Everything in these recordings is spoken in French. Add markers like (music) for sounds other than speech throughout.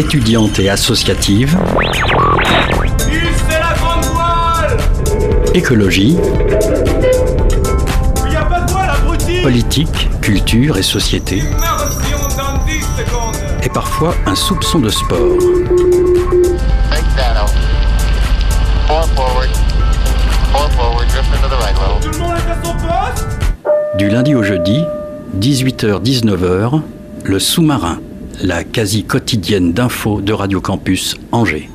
étudiante et associative. Écologie. Politique, culture et société. Merci, on donne 10 secondes Et parfois un soupçon de sport. Du lundi au jeudi, 18h-19h, le sous-marin, la quasi quotidienne d'infos de Radio Campus Angers.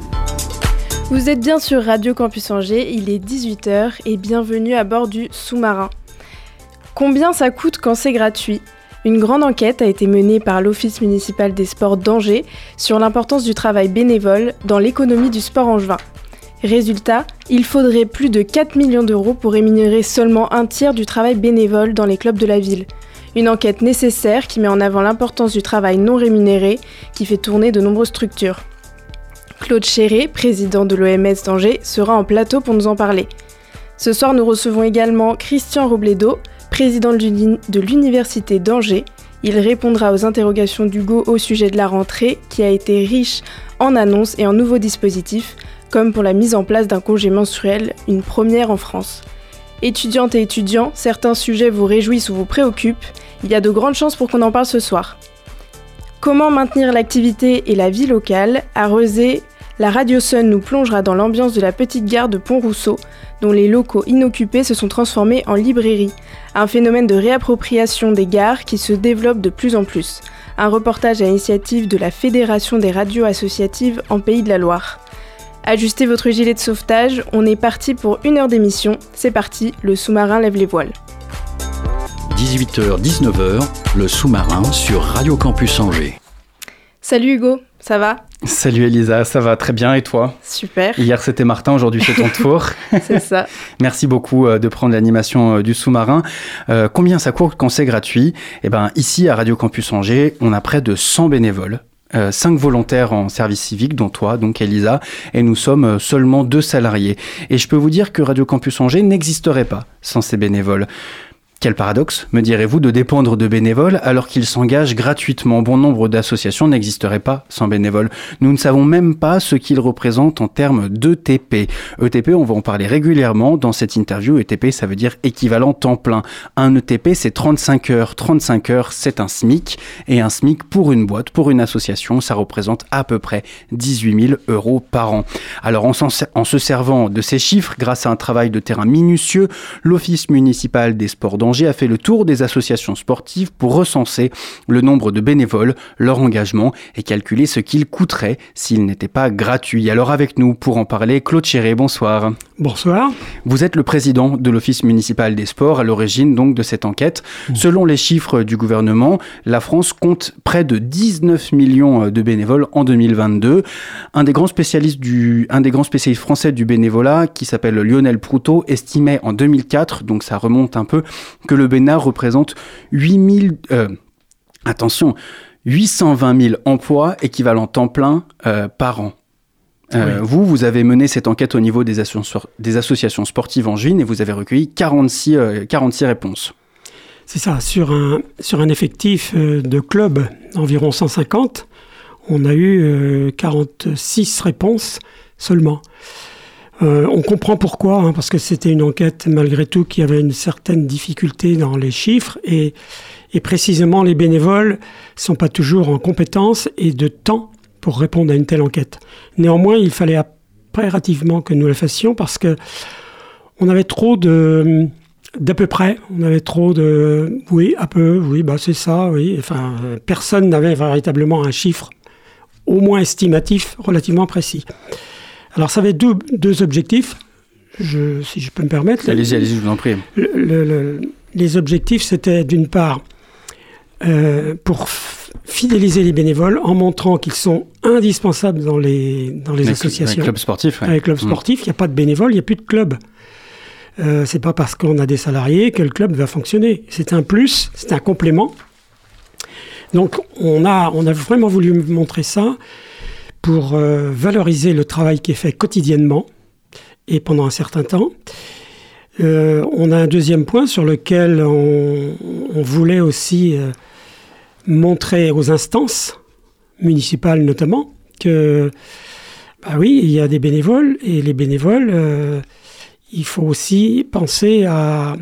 Vous êtes bien sur Radio Campus Angers, il est 18h et bienvenue à bord du sous-marin. Combien ça coûte quand c'est gratuit? Une grande enquête a été menée par l'Office municipal des sports d'Angers sur l'importance du travail bénévole dans l'économie du sport angevin. Résultat, il faudrait plus de 4 millions d'euros pour rémunérer seulement un tiers du travail bénévole dans les clubs de la ville. Une enquête nécessaire qui met en avant l'importance du travail non rémunéré qui fait tourner de nombreuses structures. Claude Chéré, président de l'OMS d'Angers, sera en plateau pour nous en parler. Ce soir, nous recevons également Christian Robledo, président de l'uni- de l'Université d'Angers. Il répondra aux interrogations d'Hugo au sujet de la rentrée, qui a été riche en annonces et en nouveaux dispositifs, comme pour la mise en place d'un congé menstruel, une première en France. Étudiantes et étudiants, certains sujets vous réjouissent ou vous préoccupent. Il y a de grandes chances pour qu'on en parle ce soir. Comment maintenir l'activité et la vie locale? À Rezé, la Radio Sun nous plongera dans l'ambiance de la petite gare de Pont-Rousseau, dont les locaux inoccupés se sont transformés en librairie. Un phénomène de réappropriation des gares qui se développe de plus en plus. Un reportage à l'initiative de la Fédération des radios associatives en Pays de la Loire. Ajustez votre gilet de sauvetage, on est parti pour une heure d'émission. C'est parti, le sous-marin lève les voiles. 18h-19h, le sous-marin sur Radio Campus Angers. Salut Hugo, ça va? Salut Elisa, ça va très bien et toi? Super, Hier c'était Martin, aujourd'hui c'est ton tour. (laughs) c'est ça. (laughs) Merci beaucoup euh, de prendre l'animation euh, du sous-marin. Euh, combien ça coûte quand c'est gratuit? Eh ben ici à Radio Campus Angers, on a près de 100 bénévoles. 5 volontaires en service civique, dont toi, donc Elisa, et nous sommes euh, seulement deux salariés. Et je peux vous dire que Radio Campus Angers n'existerait pas sans ces bénévoles. Quel paradoxe, me direz-vous, de dépendre de bénévoles alors qu'ils s'engagent gratuitement? Bon nombre d'associations n'existeraient pas sans bénévoles. Nous ne savons même pas ce qu'ils représentent en termes d'ETP. ETP, on va en parler régulièrement dans cette interview. ETP, ça veut dire équivalent temps plein. Un ETP, c'est 35 heures. 35 heures, c'est un SMIC. Et un SMIC pour une boîte, pour une association, ça représente à peu près 18 000 euros par an. Alors, en, en se servant de ces chiffres, grâce à un travail de terrain minutieux, l'Office municipal des sports d'Angers a fait le tour des associations sportives pour recenser le nombre de bénévoles, leur engagement et calculer ce qu'il coûterait s'il n'était pas gratuit. Alors avec nous pour en parler, Claude Chéré, bonsoir. Bonsoir. Vous êtes le président de l'Office municipal des sports à l'origine donc de cette enquête. Selon les chiffres du gouvernement, la France compte près de 19 millions de bénévoles en 2022. Un des grands spécialistes du, un des grands spécialistes français du bénévolat, qui s'appelle Lionel Proutot, estimait en 2004, donc ça remonte un peu, que le Bénard représente 8000, euh, attention, 820 000 emplois équivalents temps plein euh, par an. Euh, Vous, vous avez mené cette enquête au niveau des, associ- des associations sportives en juin et vous avez recueilli 46, euh, 46 réponses. C'est ça, sur un, sur un effectif euh, de club d'environ 150, on a eu euh, 46 réponses seulement. Euh, on comprend pourquoi, hein, parce que c'était une enquête malgré tout qui avait une certaine difficulté dans les chiffres et, et précisément les bénévoles sont pas toujours en compétence et de temps pour répondre à une telle enquête. Néanmoins, il fallait impérativement que nous la fassions parce que on avait trop de d'à peu près, on avait trop de oui, à peu, oui, bah c'est ça, oui. Enfin, personne n'avait véritablement un chiffre au moins estimatif relativement précis. Alors ça avait deux, deux objectifs, je, si je peux me permettre. Allez-y, allez-y, je vous en prie. Le- le- le- les objectifs, c'était d'une part euh, pour fidéliser les bénévoles en montrant qu'ils sont indispensables dans les, dans les, Les- associations. les clubs sportifs, ouais. Avec club Mm. sportif, il n'y a pas de bénévoles, il n'y a plus de club. Euh, c'est pas parce qu'on a des salariés que le club va fonctionner. C'est un plus, c'est un complément. Donc on a, on a vraiment voulu montrer ça pour euh, valoriser le travail qui est fait quotidiennement et pendant un certain temps. Euh, on a un deuxième point sur lequel on, voulait aussi euh, montrer aux instances municipales notamment que, bah oui, il y a des bénévoles et les bénévoles, il faut aussi penser à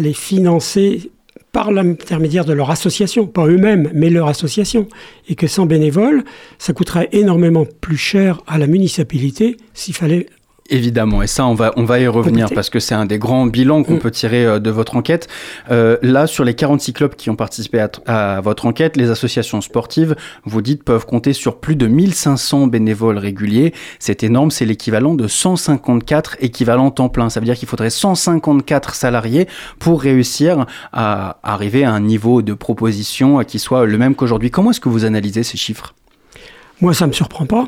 les financer par l'intermédiaire de leur association, pas eux-mêmes, mais leur association. Et que sans bénévoles, ça coûterait énormément plus cher à la municipalité s'il fallait Évidemment, et ça, on va, on va y revenir parce que c'est un des grands bilans qu'on Mm. peut tirer euh, de votre enquête. Euh, là, sur les 46 clubs qui ont participé à, à votre enquête, les associations sportives, vous dites, peuvent compter sur plus de 1500 bénévoles réguliers. C'est énorme, c'est l'équivalent de 154 équivalents temps plein. Ça veut dire qu'il faudrait 154 salariés pour réussir à arriver à un niveau de proposition qui soit le même qu'aujourd'hui. Comment est-ce que vous analysez ces chiffres? Moi, ça ne me surprend pas.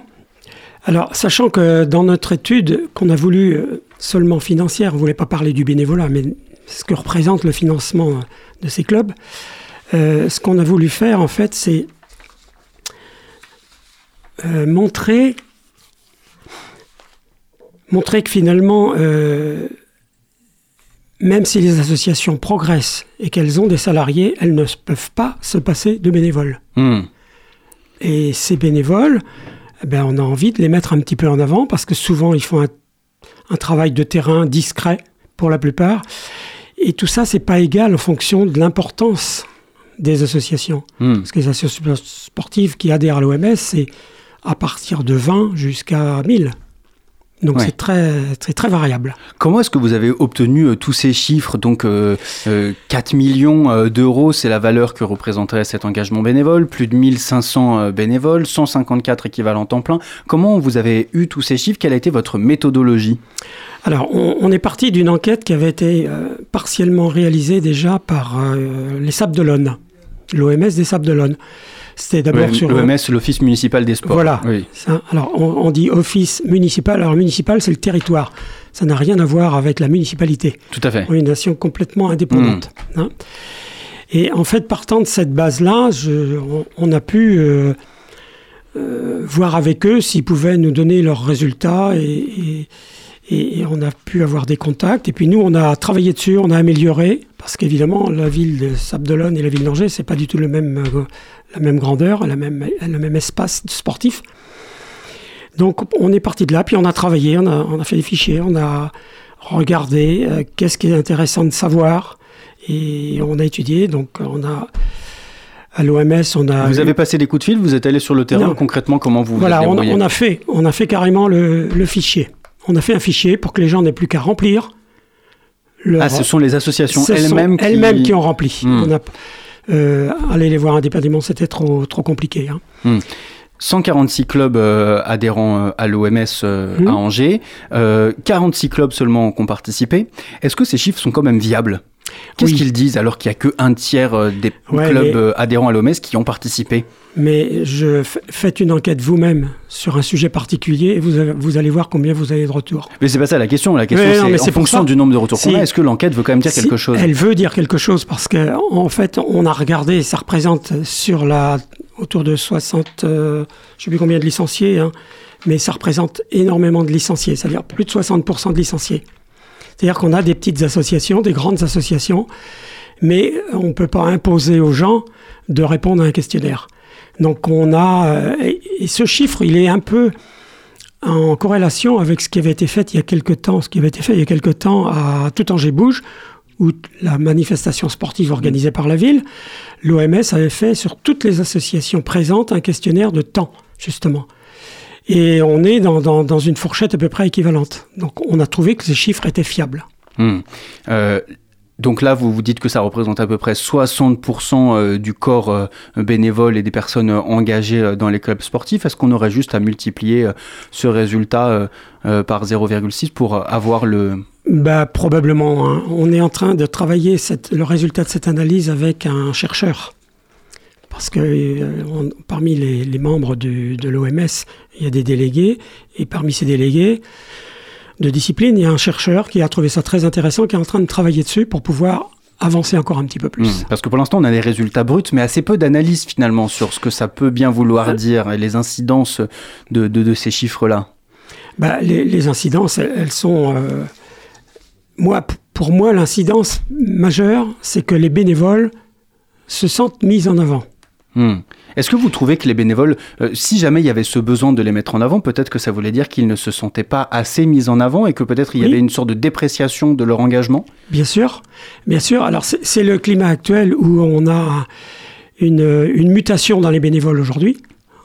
Alors, sachant que dans notre étude, qu'on a voulu euh, seulement financière, on ne voulait pas parler du bénévolat, mais ce que représente le financement euh, de ces clubs, euh, ce qu'on a voulu faire, en fait, c'est euh, montrer, montrer que finalement, euh, même si les associations progressent et qu'elles ont des salariés, elles ne peuvent pas se passer de bénévoles. Hmm. Et ces bénévoles, eh ben, on a envie de les mettre un petit peu en avant parce que souvent ils font un, un travail de terrain discret pour la plupart. Et tout ça, c'est pas égal en fonction de l'importance des associations. Hmm. Parce que les associations sportives qui adhèrent à l'OMS, c'est à partir de 20 jusqu'à 1000. Donc Ouais. c'est très, très, très variable. Comment est-ce que vous avez obtenu euh, tous ces chiffres? Donc euh, euh, 4 millions euh, d'euros, c'est la valeur que représenterait cet engagement bénévole, plus de 1500 euh, bénévoles, 154 équivalents temps plein. Comment vous avez eu tous ces chiffres? Quelle a été votre méthodologie? Alors, on, on est parti d'une enquête qui avait été euh, partiellement réalisée déjà par euh, les Sables d'Olonne, l'OMS des Sables d'Olonne. C'était d'abord Le- sur... L'OMS, l'Office municipal des sports. Voilà. Oui. Ça, alors, on, on dit office municipal. Alors, municipal, c'est le territoire. Ça n'a rien à voir avec la municipalité. Tout à fait. On est une nation complètement indépendante. hein. Et en fait, partant de cette base-là, je- on, on a pu euh, euh, voir avec eux s'ils pouvaient nous donner leurs résultats et, et- et- et on a pu avoir des contacts. Et puis nous, on a travaillé dessus, on a amélioré, parce qu'évidemment, la ville de Sable-d'Olonne et la ville d'Angers, c'est pas du tout le même, euh, la même grandeur, la même, le même espace sportif. Donc on est parti de là, puis on a travaillé, on a, on a fait des fichiers, on a regardé euh, qu'est-ce qui est intéressant de savoir, et on a étudié. Donc on a à l'OMS, on a Vous avez passé des coups de fil, vous êtes allé sur le terrain, Non. concrètement, comment vous voilà, on, débrouillé on a fait, on a fait carrément le, le fichier. On a fait un fichier pour que les gens n'aient plus qu'à remplir. leur- Ah, ce sont les associations elles-mêmes qui... elles-mêmes qui ont rempli. Hmm. On a, aller les voir indépendamment, c'était trop, trop compliqué. hein. 146 clubs euh, adhérents euh, à l'OMS euh, Mhm. à Angers, euh, 46 clubs seulement qui ont participé. Est-ce que ces chiffres sont quand même viables? Qu'est-ce Oui. qu'ils disent alors qu'il n'y a que un tiers euh, des Ouais, clubs mais- euh, adhérents à l'OMS qui ont participé? Mais je faites une enquête vous-même sur un sujet particulier et vous, avez- vous allez voir combien vous avez de retours. Mais c'est pas ça la question. La question c'est en fonction ça. du nombre de retours qu'on a, est-ce que l'enquête veut quand même dire Si quelque chose? Elle veut dire quelque chose parce que en fait, on a regardé, ça représente sur la autour de 60, euh, je sais plus combien de licenciés, hein, mais ça représente énormément de licenciés, c'est-à-dire plus de 60% de licenciés. C'est-à-dire qu'on a des petites associations, des grandes associations, mais on ne peut pas imposer aux gens de répondre à un questionnaire. Donc on a, euh, et, ce chiffre, il est un peu en corrélation avec ce qui avait été fait il y a quelque temps, ce qui avait été fait il y a quelque temps à Tout Angers Bouge, où la manifestation sportive organisée par la ville, l'OMS avait fait sur toutes les associations présentes un questionnaire de temps, justement. Et on est dans, dans- dans une fourchette à peu près équivalente. Donc on a trouvé que ces chiffres étaient fiables. Hmm. Euh, donc là, vous vous dites que ça représente à peu près 60% euh, du corps euh, bénévole et des personnes engagées dans les clubs sportifs. Est-ce qu'on aurait juste à multiplier ce résultat par 0,6 pour avoir le... Bah, probablement. hein. On est en train de travailler cette- le résultat de cette analyse avec un chercheur. Parce que euh, on- parmi les, les membres du- de l'OMS, il y a des délégués. Et parmi ces délégués de discipline, il y a un chercheur qui a trouvé ça très intéressant, qui est en train de travailler dessus pour pouvoir avancer encore un petit peu plus. Hmm. Parce que pour l'instant, on a des résultats bruts, mais assez peu d'analyse finalement sur ce que ça peut bien vouloir Euh. dire et les incidences de, de- de ces chiffres-là. Bah, les, les incidences, elles, elles sont. euh, moi, pour moi, l'incidence majeure, c'est que les bénévoles se sentent mis en avant. Hmm. Est-ce que vous trouvez que les bénévoles, euh, si jamais il y avait ce besoin de les mettre en avant, peut-être que ça voulait dire qu'ils ne se sentaient pas assez mis en avant et que peut-être il y Oui. avait une sorte de dépréciation de leur engagement? Bien sûr, bien sûr. Alors c'est c'est le climat actuel où on a une, une mutation dans les bénévoles aujourd'hui.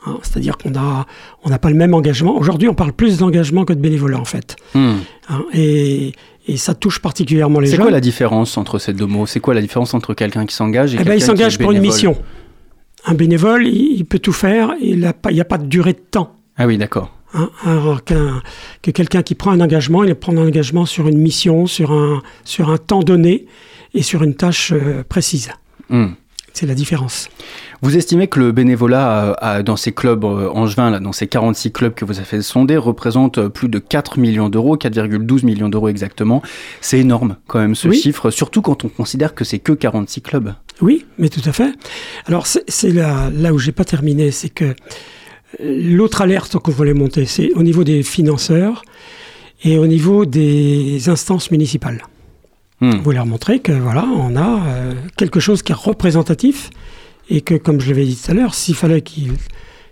hein. C'est-à-dire qu'on a, on n'a pas le même engagement. Aujourd'hui, on parle plus d'engagement que de bénévolat en fait. Hmm. hein. Et, et ça touche particulièrement les C'est jeunes. quoi la différence entre ces deux mots? C'est quoi la différence entre quelqu'un qui s'engage et Eh ben, il quelqu'un qui est s'engage pour une mission. Un bénévole, il, il peut tout faire. Il n'y a pas de durée de temps. Ah oui, d'accord. hein. Alors qu'un- que quelqu'un qui prend un engagement, il prend un engagement sur une mission, sur un, sur un temps donné et sur une tâche euh, précise. Hmm. C'est la différence. Vous estimez que le bénévolat euh, dans ces clubs euh, angevins, là, dans ces 46 clubs que vous avez fait sonder, représente euh, plus de 4 millions d'euros, 4,12 millions d'euros exactement. C'est énorme quand même ce Oui. chiffre, surtout quand on considère que c'est que 46 clubs. Oui, mais tout à fait. Alors c'est là, là où j'ai pas terminé, c'est que l'autre alerte qu'on voulait monter, c'est au niveau des financeurs et au niveau des instances municipales. Hmm. Vous leur montrer que voilà, on a euh, quelque chose qui est représentatif et que, comme je l'avais dit tout à l'heure, s'il fallait qu'ils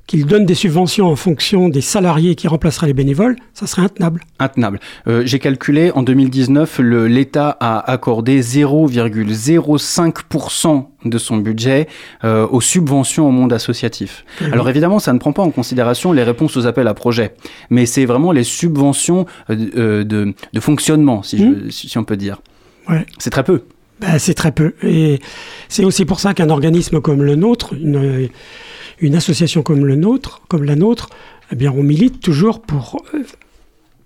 qu'ils donnent des subventions en fonction des salariés qui remplaceraient les bénévoles, ça serait intenable. Intenable. Euh, J'ai calculé, en 2019, le- l'État a accordé 0,05% de son budget euh, aux subventions au monde associatif. Alors évidemment, ça ne prend pas en considération les réponses aux appels à projets, mais c'est vraiment les subventions euh, de, de fonctionnement, si, je- si on peut dire. Ouais. C'est très peu. Ben, c'est très peu. Et c'est aussi pour ça qu'un organisme comme le nôtre, une, une association comme le nôtre, comme la nôtre, eh bien, on milite toujours pour, euh,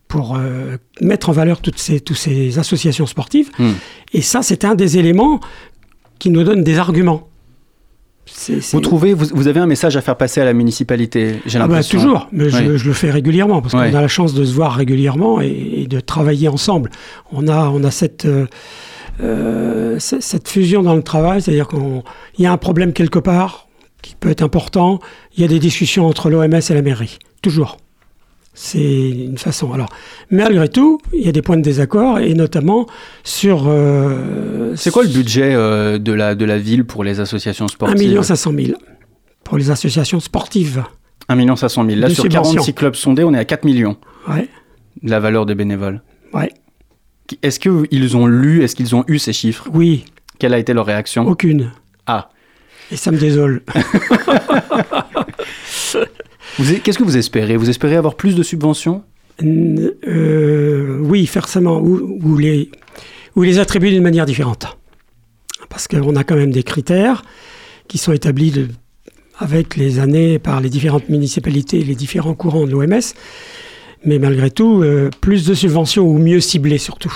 pour euh, mettre en valeur toutes ces, toutes ces associations sportives. Hmm. Et ça, c'est un des éléments qui nous donne des arguments. Vous trouvez, vous, vous avez un message à faire passer à la municipalité, j'ai Ah bah, l'impression. toujours, mais je, Oui. je le fais régulièrement parce qu'on a la chance de se voir régulièrement et, et de travailler ensemble. On a, on a cette, euh, euh, cette fusion dans le travail, c'est-à-dire qu'il y a un problème quelque part qui peut être important, il y a des discussions entre l'OMS et la mairie, toujours. C'est une façon. Alors, malgré tout, il y a des points de désaccord et notamment sur. euh, C'est quoi le budget euh, de, la, de la ville pour les associations 1 sportives 500 000 pour les associations sportives. 1 500 000. Là, sur subventions. 46 clubs sondés, on est à 4 millions Ouais, de la valeur des bénévoles. ouais, Est-ce qu'ils ont lu, est-ce qu'ils ont eu ces chiffres? Oui, Quelle a été leur réaction? Aucune. Ah. Et ça me désole. (laughs) Qu'est-ce que vous espérez? Vous espérez avoir plus de subventions? Euh, oui, forcément, ou, ou les, ou les attribuer d'une manière différente. Parce qu'on a quand même des critères qui sont établis de- avec les années par les différentes municipalités, les différents courants de l'OMS. Mais malgré tout, euh, plus de subventions ou mieux ciblées surtout.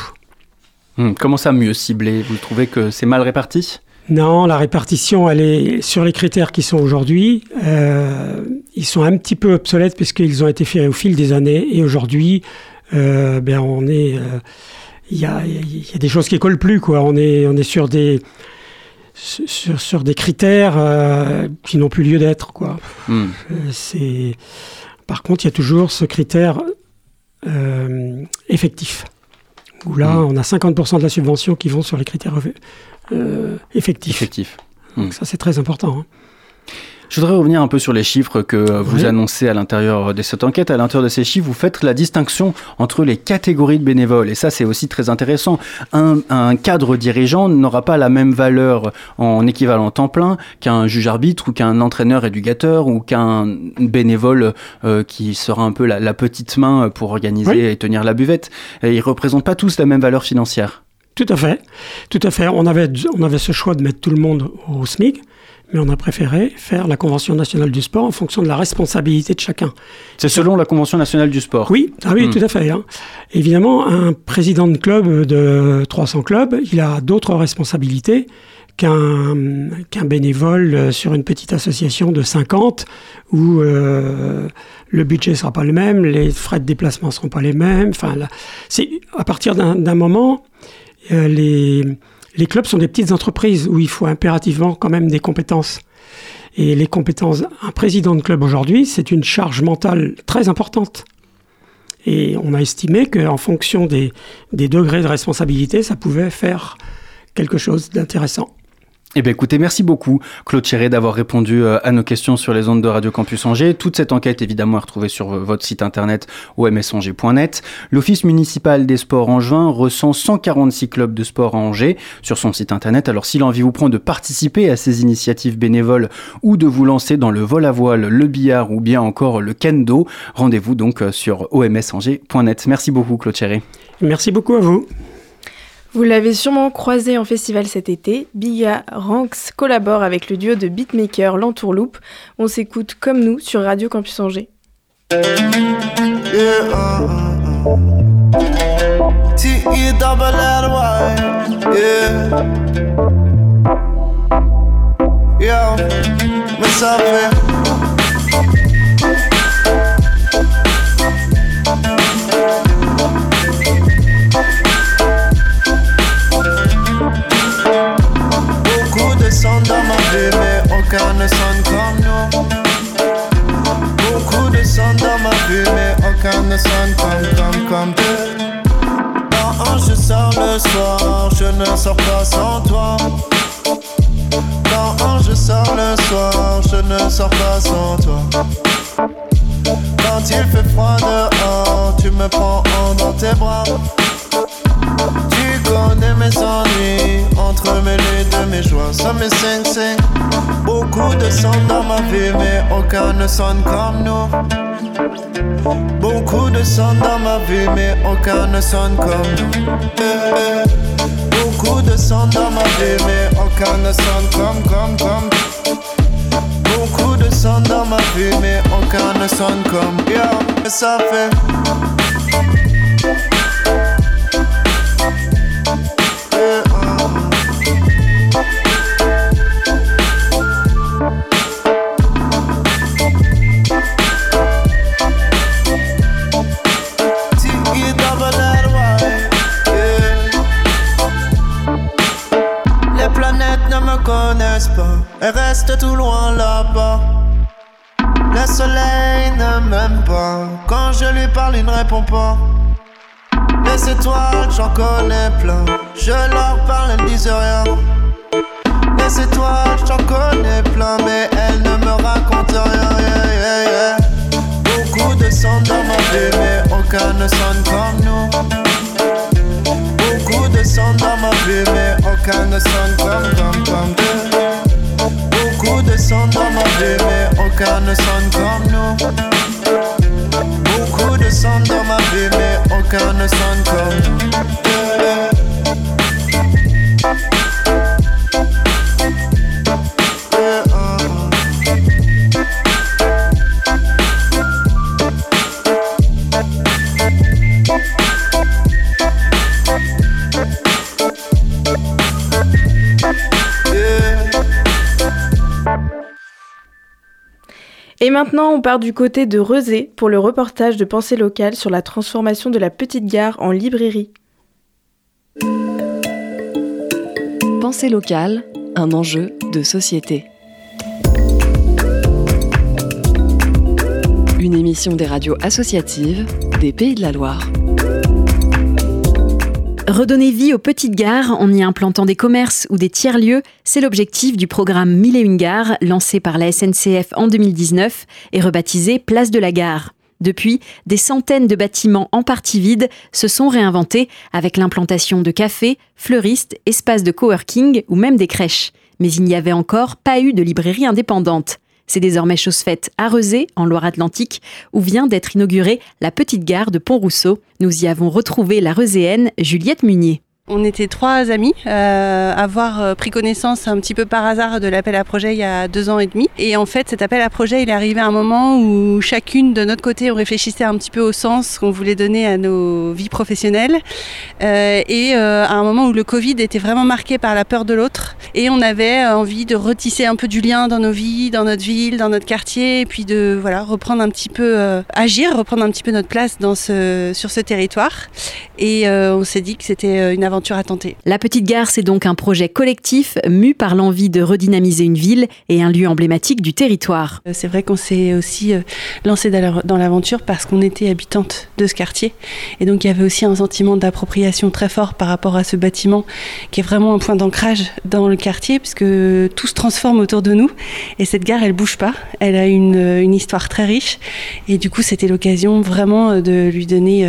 Hmm, Comment ça mieux cibler Vous trouvez que c'est mal réparti? Non, la répartition, elle est sur les critères qui sont aujourd'hui. euh, ils sont un petit peu obsolètes puisqu'ils ont été faits au fil des années. Et aujourd'hui, euh, ben on est, euh, il y, a, il y a des choses qui collent plus quoi. On est, on est sur des sur, sur des critères euh, qui n'ont plus lieu d'être quoi. Hmm. Euh, par contre, il y a toujours ce critère euh, effectif. Où là, Mm. on a 50% de la subvention qui vont sur les critères euh, effectifs. Effectif. Donc ça, c'est très important. hein. Je voudrais revenir un peu sur les chiffres que vous Oui. annoncez à l'intérieur de cette enquête. À l'intérieur de ces chiffres, vous faites la distinction entre les catégories de bénévoles. Et ça, c'est aussi très intéressant. Un, un cadre dirigeant n'aura pas la même valeur en équivalent temps plein qu'un juge arbitre ou qu'un entraîneur éducateur ou qu'un bénévole euh, qui sera un peu la, la petite main pour organiser Oui. et tenir la buvette. Et ils représentent pas tous la même valeur financière. Tout à fait. Tout à fait. On avait, on avait ce choix de mettre tout le monde au SMIC, mais on a préféré faire la Convention nationale du sport en fonction de la responsabilité de chacun. C'est selon la Convention nationale du sport. Oui, ah oui, Hmm. tout à fait. hein. Évidemment, un président de club de 300 clubs, il a d'autres responsabilités qu'un bénévole sur une petite association de 50 où euh, le budget sera pas le même, les frais de déplacement seront pas les mêmes. Enfin, c'est à partir d'un moment, euh, les clubs sont des petites entreprises où il faut impérativement quand même des compétences. Et les compétences, un président de club aujourd'hui, c'est une charge mentale très importante. Et on a estimé qu'en fonction des degrés de responsabilité, ça pouvait faire quelque chose d'intéressant. Eh bien écoutez, merci beaucoup Claude Chéré d'avoir répondu euh, à nos questions sur les ondes de Radio Campus Angers. Toute cette enquête évidemment est retrouvée sur euh, votre site internet omsangers.net. L'Office municipal des sports angevin recense 146 clubs de sport à Angers sur son site internet. Alors si l'envie vous prend de participer à ces initiatives bénévoles ou de vous lancer dans le vol à voile, le billard ou bien encore le kendo, rendez-vous donc euh, sur omsangers.net. Merci beaucoup Claude Chéré. Merci beaucoup à vous. Vous l'avez sûrement croisé en festival cet été, Biga Ranks collabore avec le duo de beatmakers L'Entourloupe. On s'écoute comme nous sur Radio Campus Angers. Yeah, uh, uh, aucun ne sonne comme nous. Beaucoup de sons dans ma vie, mais aucun ne sonne comme, comme, comme deux. Quand je sors le soir, je ne sors pas sans toi. Quand je sors le soir, je ne sors pas sans toi. Quand il fait froid dehors, tu me prends en dans tes bras. Tu connais mes ennuis, entremêlés de mes joies, ça me sing sing. Beaucoup de sons dans ma vie, mais aucun ne sonne comme nous. Beaucoup de sons dans ma vie, mais aucun ne sonne comme nous. Beaucoup de sons dans ma vie, mais aucun ne sonne comme, comme, comme. Beaucoup de sons dans ma vie, mais aucun ne sonne comme. Yo, ça fait. Connaissent pas, elles restent tout loin là-bas. Le soleil ne m'aime pas, quand je lui parle, il ne répond pas. Les étoiles, j'en connais plein, je leur parle, elles disent rien. Les étoiles, j'en connais plein, mais elles ne me racontent rien. yeah, yeah, yeah. Beaucoup de sons dans ma vie, mais aucun ne sonne comme nous. Beaucoup de sons dans ma vie, mais aucun ne sonne comme, comme, comme deux. Beaucoup de sons vie, mais aucun ne sonne comme nous. Beaucoup de sons dans ma vie, mais aucun ne sonne comme nous. Et maintenant, on part du côté de Rezé pour le reportage de Pensée locale sur la transformation de la petite gare en librairie. Pensée locale, un enjeu de société. Une émission des radios associatives des Pays de la Loire. Redonner vie aux petites gares en y implantant des commerces ou des tiers-lieux, c'est l'objectif du programme Mille et une gares lancé par la SNCF en 2019 et rebaptisé Place de la Gare. Depuis, des centaines de bâtiments en partie vides se sont réinventés avec l'implantation de cafés, fleuristes, espaces de coworking ou même des crèches. Mais il n'y avait encore pas eu de librairie indépendante. C'est désormais chose faite à Rezé, en Loire-Atlantique, où vient d'être inaugurée la petite gare de Pont-Rousseau. Nous y avons retrouvé la Rezéenne Juliette Munier. On était trois amis euh, avoir euh, pris connaissance un petit peu par hasard de l'appel à projet il y a deux ans et demi. Et en fait, cet appel à projet, il est arrivé à un moment où chacune de notre côté, on réfléchissait un petit peu au sens qu'on voulait donner à nos vies professionnelles. Euh, et euh, à un moment où le Covid était vraiment marqué par la peur de l'autre. Et on avait envie de retisser un peu du lien dans nos vies, dans notre ville, dans notre quartier, et puis de voilà reprendre un petit peu, euh, agir, reprendre un petit peu notre place dans ce, sur ce territoire. Et euh, on s'est dit que c'était une aventure aventure à tenter. La Petite Gare, c'est donc un projet collectif mu par l'envie de redynamiser une ville et un lieu emblématique du territoire. Euh, c'est vrai qu'on s'est aussi lancé dans l'aventure parce qu'on était habitante de ce quartier. Et donc il y avait aussi un sentiment d'appropriation très fort par rapport à ce bâtiment qui est vraiment un point d'ancrage dans le quartier puisque tout se transforme autour de nous. Et cette gare, elle bouge pas. Elle a une, une histoire très riche. Et du coup, c'était l'occasion vraiment de lui donner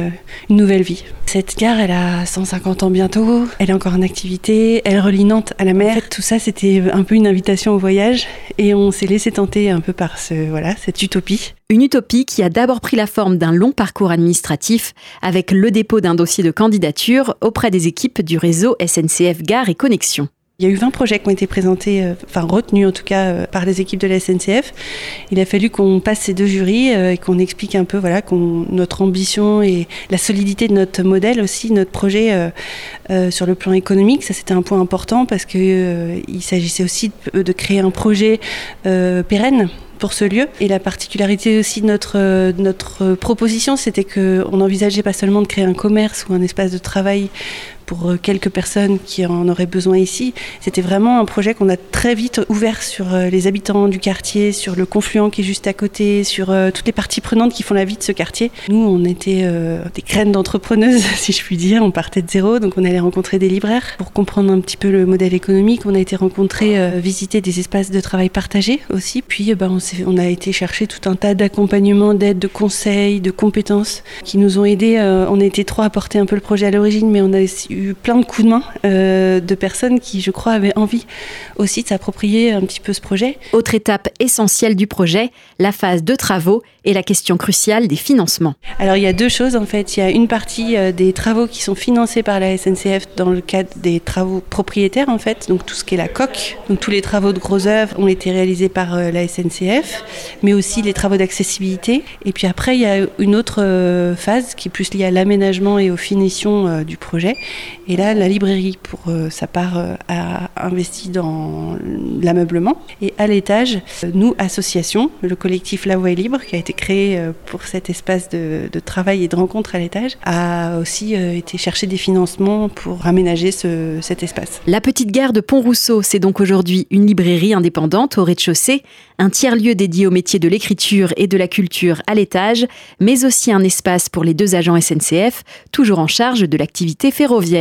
une nouvelle vie. Cette gare, elle a 150 ans bientôt, elle est encore en activité, elle relie Nantes à la mer. tout ça, c'était un peu une invitation au voyage et on s'est laissé tenter un peu par ce, voilà, cette utopie. Une utopie qui a d'abord pris la forme d'un long parcours administratif avec le dépôt d'un dossier de candidature auprès des équipes du réseau SNCF Gare et Connexion. Il y a eu 20 projets qui ont été présentés, euh, enfin retenus en tout cas euh, par les équipes de la SNCF. Il a fallu qu'on passe ces deux jurys euh, et qu'on explique un peu voilà, notre ambition et la solidité de notre modèle aussi, notre projet sur le plan économique. Ça c'était un point important parce qu'il il s'agissait aussi de, créer un projet pérenne pour ce lieu. Et la particularité aussi de notre proposition, c'était qu'on n'envisageait pas seulement de créer un commerce ou un espace de travail pour euh, quelques personnes qui en auraient besoin ici. C'était vraiment un projet qu'on a très vite ouvert sur euh, les habitants du quartier, sur le confluent qui est juste à côté, sur euh, toutes les parties prenantes qui font la vie de ce quartier. Nous, on était des graines d'entrepreneuses, (laughs) si je puis dire. On partait de zéro, donc on allait rencontrer des libraires pour comprendre un petit peu le modèle économique. On a été rencontrer, visiter des espaces de travail partagés aussi. Puis, ben, on, on, a été chercher tout un tas d'accompagnements, d'aides, de conseils, de compétences qui nous ont aidés. on était trois à porter un peu le projet à l'origine, mais on a eu plein de coups de main euh, de personnes qui, je crois, avaient envie aussi de s'approprier un petit peu ce projet. Autre étape essentielle du projet, la phase de travaux et la question cruciale des financements. Alors il y a deux choses en fait. Il y a une partie euh, des travaux qui sont financés par la SNCF dans le cadre des travaux propriétaires en fait, donc tout ce qui est la coque. Donc tous les travaux de gros œuvres ont été réalisés par euh, la SNCF, mais aussi les travaux d'accessibilité. Et puis après il y a une autre phase qui est plus liée à l'aménagement et aux finitions du projet. Et là, la librairie, pour euh, sa part, euh, a investi dans l'ameublement. Et à l'étage, nous, association, le collectif La Voix est libre, qui a été créé euh, pour cet espace de, travail et de rencontre à l'étage, a aussi été chercher des financements pour aménager cet espace. La petite gare de Pont-Rousseau, c'est donc aujourd'hui une librairie indépendante au rez-de-chaussée, un tiers-lieu dédié au métier de l'écriture et de la culture à l'étage, mais aussi un espace pour les deux agents SNCF, toujours en charge de l'activité ferroviaire.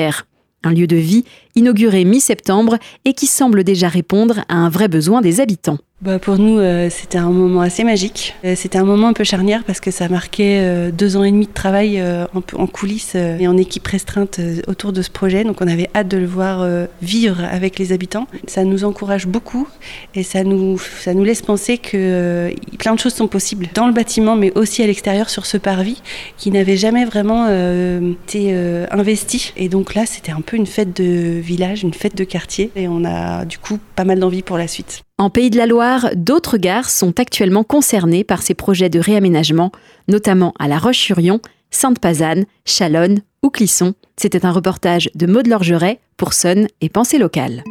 Un lieu de vie inauguré mi-septembre et qui semble déjà répondre à un vrai besoin des habitants. Bah pour nous, euh, c'était un moment assez magique. Euh, c'était un moment un peu charnière parce que ça marquait euh, deux ans et demi de travail en, en, coulisses et en équipe restreinte autour de ce projet. Donc on avait hâte de le voir vivre avec les habitants. Ça nous encourage beaucoup et ça nous, ça nous laisse penser que plein de choses sont possibles dans le bâtiment, mais aussi à l'extérieur sur ce parvis qui n'avait jamais vraiment été investi. Et donc là, c'était un peu une fête de village, une fête de quartier et on a du coup pas mal d'envie pour la suite. En Pays de la Loire, d'autres gares sont actuellement concernées par ces projets de réaménagement, notamment à La Roche-sur-Yon, Sainte-Pazanne, Chalonne ou Clisson. C'était un reportage de Maud Lorgeret pour Sun et Pensée locale.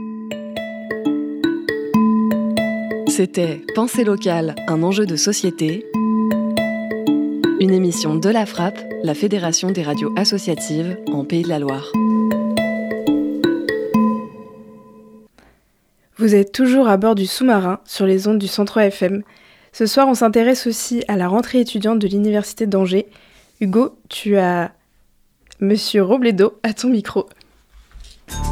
C'était Pensée locale, un enjeu de société. Une émission de la Frappe, la Fédération des radios associatives en Pays de la Loire. Vous êtes toujours à bord du sous-marin sur les ondes du Centre FM. Ce soir, on s'intéresse aussi à la rentrée étudiante de l'Université d'Angers. Hugo, tu as Monsieur Robledo à ton micro.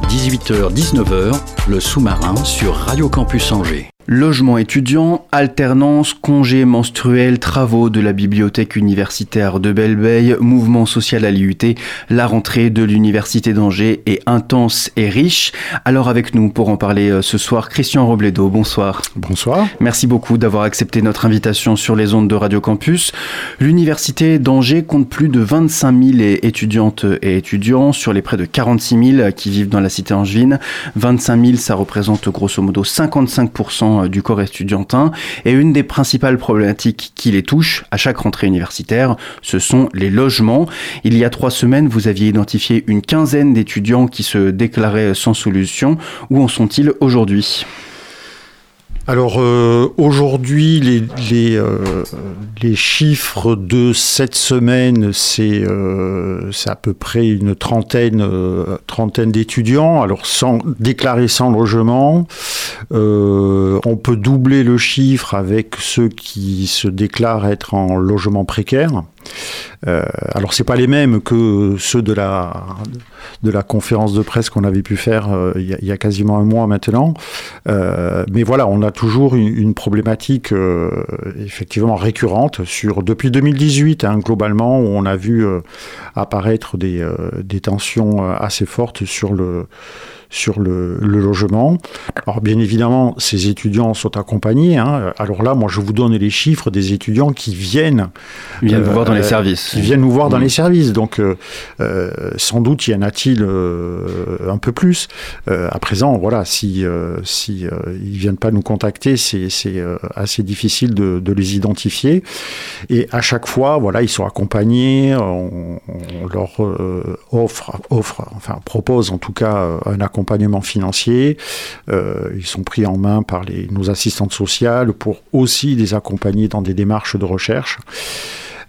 18h-19h, le sous-marin sur Radio Campus Angers. Logement étudiant, alternance, congés menstruels, travaux de la bibliothèque universitaire de Belleveille, mouvement social à l'IUT, la rentrée de l'université d'Angers est intense et riche. Alors avec nous pour en parler euh, ce soir, Christian Robledo, bonsoir. Bonsoir. Merci beaucoup d'avoir accepté notre invitation sur les ondes de Radio Campus. L'université d'Angers compte plus de 25 000 étudiantes et étudiants sur les près de 46 000 qui vivent dans la cité angevine. 25 000, ça représente grosso modo 55% euh, du corps estudiantin. Et une des principales problématiques qui les touche à chaque rentrée universitaire, ce sont les logements. Il y a trois semaines, vous aviez identifié une quinzaine d'étudiants qui se déclaraient sans solution. Où en sont-ils aujourd'hui? Alors euh, aujourd'hui, euh, les, chiffres de cette semaine, c'est euh, à peu près une trentaine, trentaine d'étudiants. Alors sans déclarer sans logement, on peut doubler le chiffre avec ceux qui se déclarent être en logement précaire. Euh, alors c'est pas les mêmes que ceux de la conférence de presse qu'on avait pu faire euh, il, y a, quasiment un mois maintenant. Euh, mais voilà, on a toujours une, problématique effectivement récurrente sur depuis 2018 hein, globalement où on a vu apparaître des tensions assez fortes sur le sur le, logement. Alors bien évidemment, ces étudiants sont accompagnés. Hein. Alors là, moi, je vous donne les chiffres des étudiants qui viennent. Ils viennent vous voir dans les euh, services. Qui viennent nous voir dans mmh. les services. Donc, euh, euh, sans doute, y en a-t-il un peu plus. à présent, voilà, si, si ils viennent pas nous contacter, c'est assez difficile de, les identifier. Et à chaque fois, voilà, ils sont accompagnés. On, on leur offre, offre, enfin propose en tout cas un accompagnement accompagnement financier. Euh, ils sont pris en main par les, nos assistantes sociales pour aussi les accompagner dans des démarches de recherche.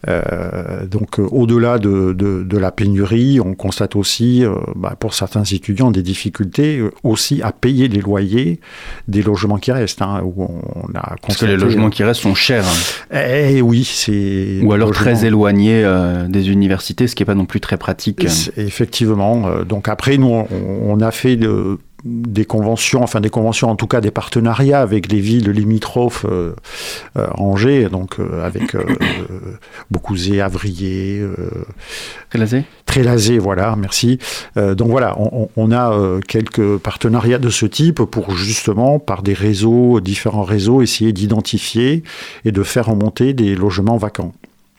Euh, donc euh, au-delà de, de, la pénurie, on constate aussi euh, bah, pour certains étudiants des difficultés aussi à payer les loyers des logements qui restent. Hein, où on a Parce que les logements qui restent sont chers. Hein. Eh oui, c'est... Ou alors très éloignés des universités, ce qui n'est pas non plus très pratique. Effectivement. Donc après, nous, on, on a fait... Le, des conventions, enfin des conventions, en tout cas des partenariats avec les villes limitrophes euh, euh, Angers, donc euh, avec Beaucouzé, Avrier, Trélazé Trélazé, voilà, merci. donc voilà, on, on a quelques partenariats de ce type pour justement, par des réseaux, différents réseaux, essayer d'identifier et de faire remonter des logements vacants.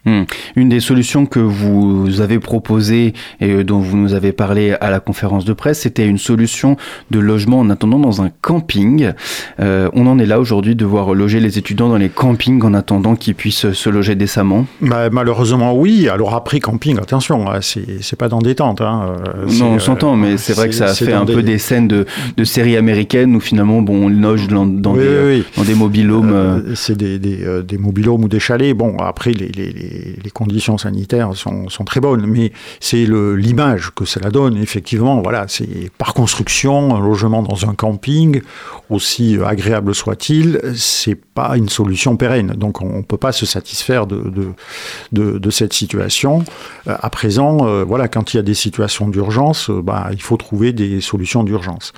Hmm. Une des solutions que vous avez proposées et euh, dont vous nous avez parlé à la conférence de presse, c'était une solution de logement en attendant dans un camping. Euh, on en est là aujourd'hui de voir loger les étudiants dans les campings en attendant qu'ils puissent se loger décemment bah, Malheureusement oui. Alors après camping, attention, hein, c'est pas dans des tentes. Hein. Euh, non, on s'entend, mais c'est vrai que ça fait un peu des scènes de, de, séries américaines où finalement bon, on loge dans, dans, des, dans des mobilhomes. c'est des, des, des, mobilhomes ou des chalets. Bon, après les, les les, conditions sanitaires sont, très bonnes, mais c'est l'image que cela donne. Effectivement, voilà, c'est par construction, un logement dans un camping, aussi agréable soit-il, c'est pas une solution pérenne. Donc on ne peut pas se satisfaire de, de, cette situation. Euh, à présent, euh, voilà, quand il y a des situations d'urgence, euh, bah, il faut trouver des solutions d'urgence.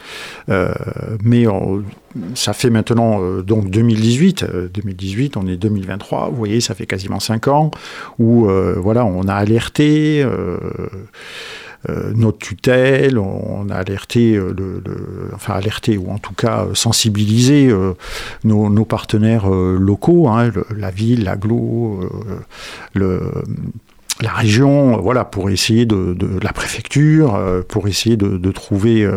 mais ça fait maintenant donc 2018. 2018, on est 2023. Vous voyez, ça fait quasiment 5 ans où voilà, on a alerté. Notre tutelle, on a alerté, le, enfin alerté ou en tout cas sensibilisé nos, partenaires locaux, hein, la ville, l'aglo, la région, voilà, pour essayer de, la préfecture, pour essayer de, de trouver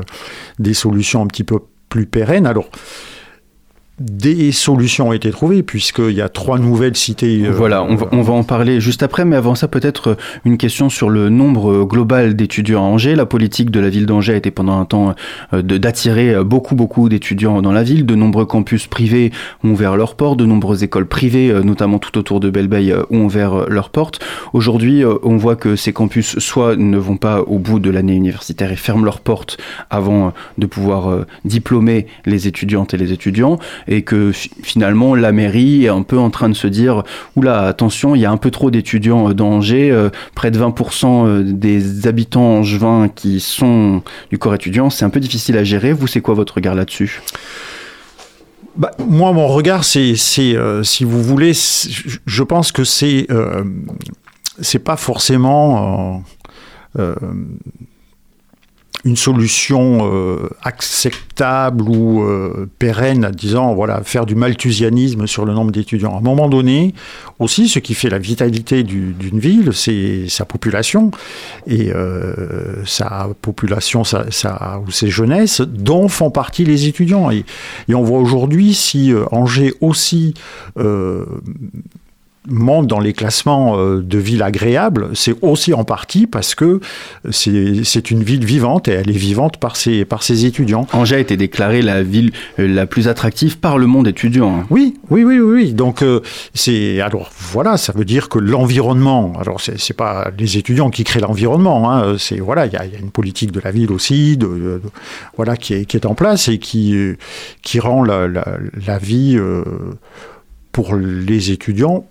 des solutions un petit peu plus pérennes. Alors, des solutions ont été trouvées, puisqu'il y a trois nouvelles cités. Euh, voilà, on va, en parler juste après, mais avant ça, peut-être euh, une question sur le nombre global d'étudiants à Angers. La politique de la ville d'Angers a été pendant un temps euh, d'attirer beaucoup, beaucoup d'étudiants dans la ville. De nombreux campus privés ont ouvert leurs portes, de nombreuses écoles privées, notamment tout autour de Belleveille, ont ouvert leurs portes. Aujourd'hui, on voit que ces campus soit ne vont pas au bout de l'année universitaire et ferment leurs portes avant de pouvoir diplômer les étudiantes et les étudiants et que finalement la mairie est un peu en train de se dire oula attention il y a un peu trop d'étudiants dans Angers euh, près de 20% euh, des habitants angevins qui sont du corps étudiant c'est un peu difficile à gérer. Vous c'est quoi votre regard là-dessus? Bah, moi, mon regard, c'est, euh, si vous voulez, je pense que c'est, c'est pas forcément une solution euh, acceptable ou euh, pérenne, disant voilà, faire du malthusianisme sur le nombre d'étudiants. À un moment donné, aussi, ce qui fait la vitalité d'une ville, c'est sa population et euh, sa population, sa, ou ses jeunesses, dont font partie les étudiants. Et, et on voit aujourd'hui si Angers aussi monte dans les classements euh, de villes agréables, c'est aussi en partie parce que c'est une ville vivante et elle est vivante par ses, par ses étudiants. Angers a été déclarée la ville euh, la plus attractive par le monde étudiant. hein. Oui, oui, oui, oui. oui. Donc euh, c'est alors voilà, ça veut dire que l'environnement. Alors c'est c'est pas les étudiants qui créent l'environnement. Hein, c'est voilà, il y, y a une politique de la ville aussi, de, de- voilà, qui est, qui est en place et qui qui rend la, la, la vie euh, pour les étudiants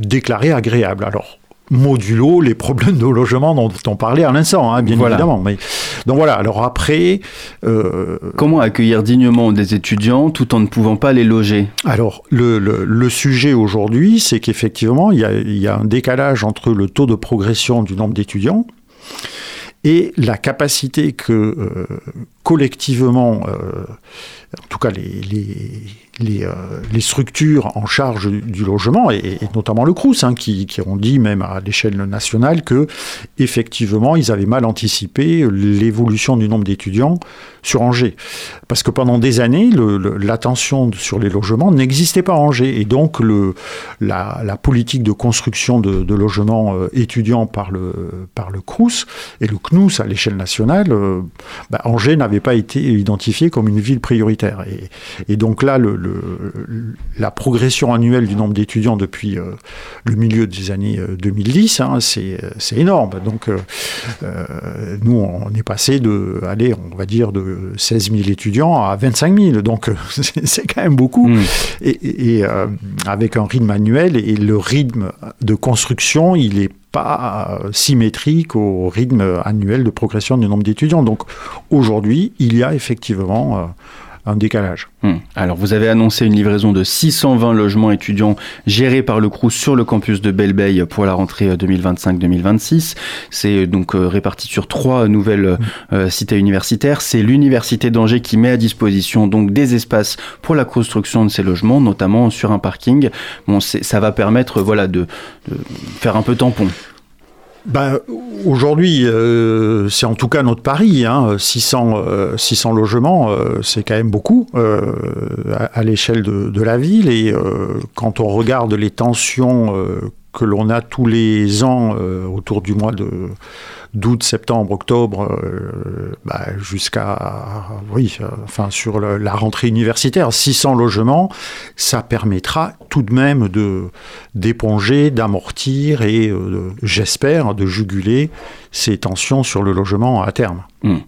déclarée agréable. Alors modulo les problèmes de logement dont on parlait à l'instant, hein, bien Voilà. évidemment. Mais donc voilà. Alors après. euh, Comment accueillir dignement des étudiants tout en ne pouvant pas les loger? Alors, le, le- le sujet aujourd'hui, c'est qu'effectivement, il y, a, il y a un décalage entre le taux de progression du nombre d'étudiants et la capacité que euh, collectivement, euh, en tout cas les, les, les, euh, les structures en charge du, logement, et, notamment le CRUS, hein, qui, ont dit même à l'échelle nationale que effectivement ils avaient mal anticipé l'évolution du nombre d'étudiants sur Angers. Parce que pendant des années, l'attention sur les logements n'existait pas à Angers. Et donc, le, la, politique de construction de, logements euh, étudiants par le, par le CRUS et le CNUS à l'échelle nationale, euh, bah, Angers n'avait pas été identifié comme une ville prioritaire. Et donc là, le, le- la progression annuelle du nombre d'étudiants depuis euh, le milieu des années euh, 2010, hein, c'est c'est énorme. Donc, euh, euh, nous, on est passé de, allez, on va dire, de 16 000 étudiants à 25 000. Donc, euh, (laughs) c'est quand même beaucoup. Hmm. Et, euh, avec un rythme annuel, et le rythme de construction, il n'est pas euh, symétrique au rythme annuel de progression du nombre d'étudiants. Donc, aujourd'hui, il y a effectivement euh, un décalage. Hmm. Alors, vous avez annoncé une livraison de 620 logements étudiants gérés par le CRUS sur le campus de Belle-Beille pour la rentrée euh, 2025-2026. C'est euh, donc euh, réparti sur trois nouvelles euh, cités universitaires. C'est l'université d'Angers qui met à disposition donc des espaces pour la construction de ces logements, notamment sur un parking. Bon, ça va permettre, voilà, de, de faire un peu tampon. Ben, aujourd'hui, euh, c'est en tout cas notre pari. Hein, 600, euh, 600 logements, euh, c'est quand même beaucoup euh, à, à l'échelle de, de la ville. Et euh, quand on regarde les tensions euh, que l'on a tous les ans autour du mois de d'août, septembre, octobre, euh, bah, jusqu'à oui, euh, enfin sur la rentrée universitaire, 600 logements, ça permettra tout de même de d'éponger, d'amortir et euh, j'espère de juguler ces tensions sur le logement à terme. Hmm.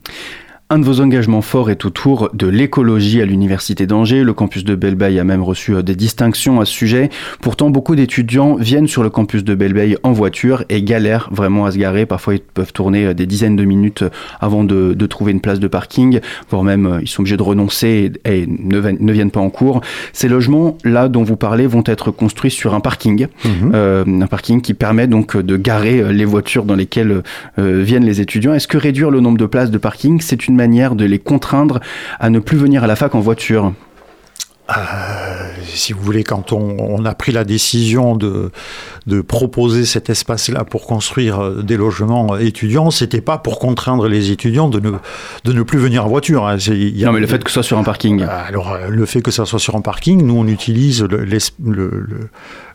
Un de vos engagements forts est autour de l'écologie à l'Université d'Angers. Le campus de Belle-Beille a même reçu euh, des distinctions à ce sujet. Pourtant, beaucoup d'étudiants viennent sur le campus de Belle-Beille en voiture et galèrent vraiment à se garer. Parfois, ils peuvent tourner euh, des dizaines de minutes euh, avant de, de trouver une place de parking, voire même ils sont obligés de renoncer et, et ne, viennent pas en cours. Ces logements, là, dont vous parlez, vont être construits sur un parking. Euh, un parking qui permet donc de garer les voitures dans lesquelles euh, viennent les étudiants. Est-ce que réduire le nombre de places de parking, c'est une manière de les contraindre à ne plus venir à la fac en voiture Euh, si vous voulez, quand on, on a pris la décision de, de proposer cet espace-là pour construire euh, des logements étudiants, c'était pas pour contraindre les étudiants de ne, de ne plus venir en voiture. hein. Y a- Non, mais le fait que ce soit sur un parking. Alors, euh, le fait que ça soit sur un parking, nous, on utilise le-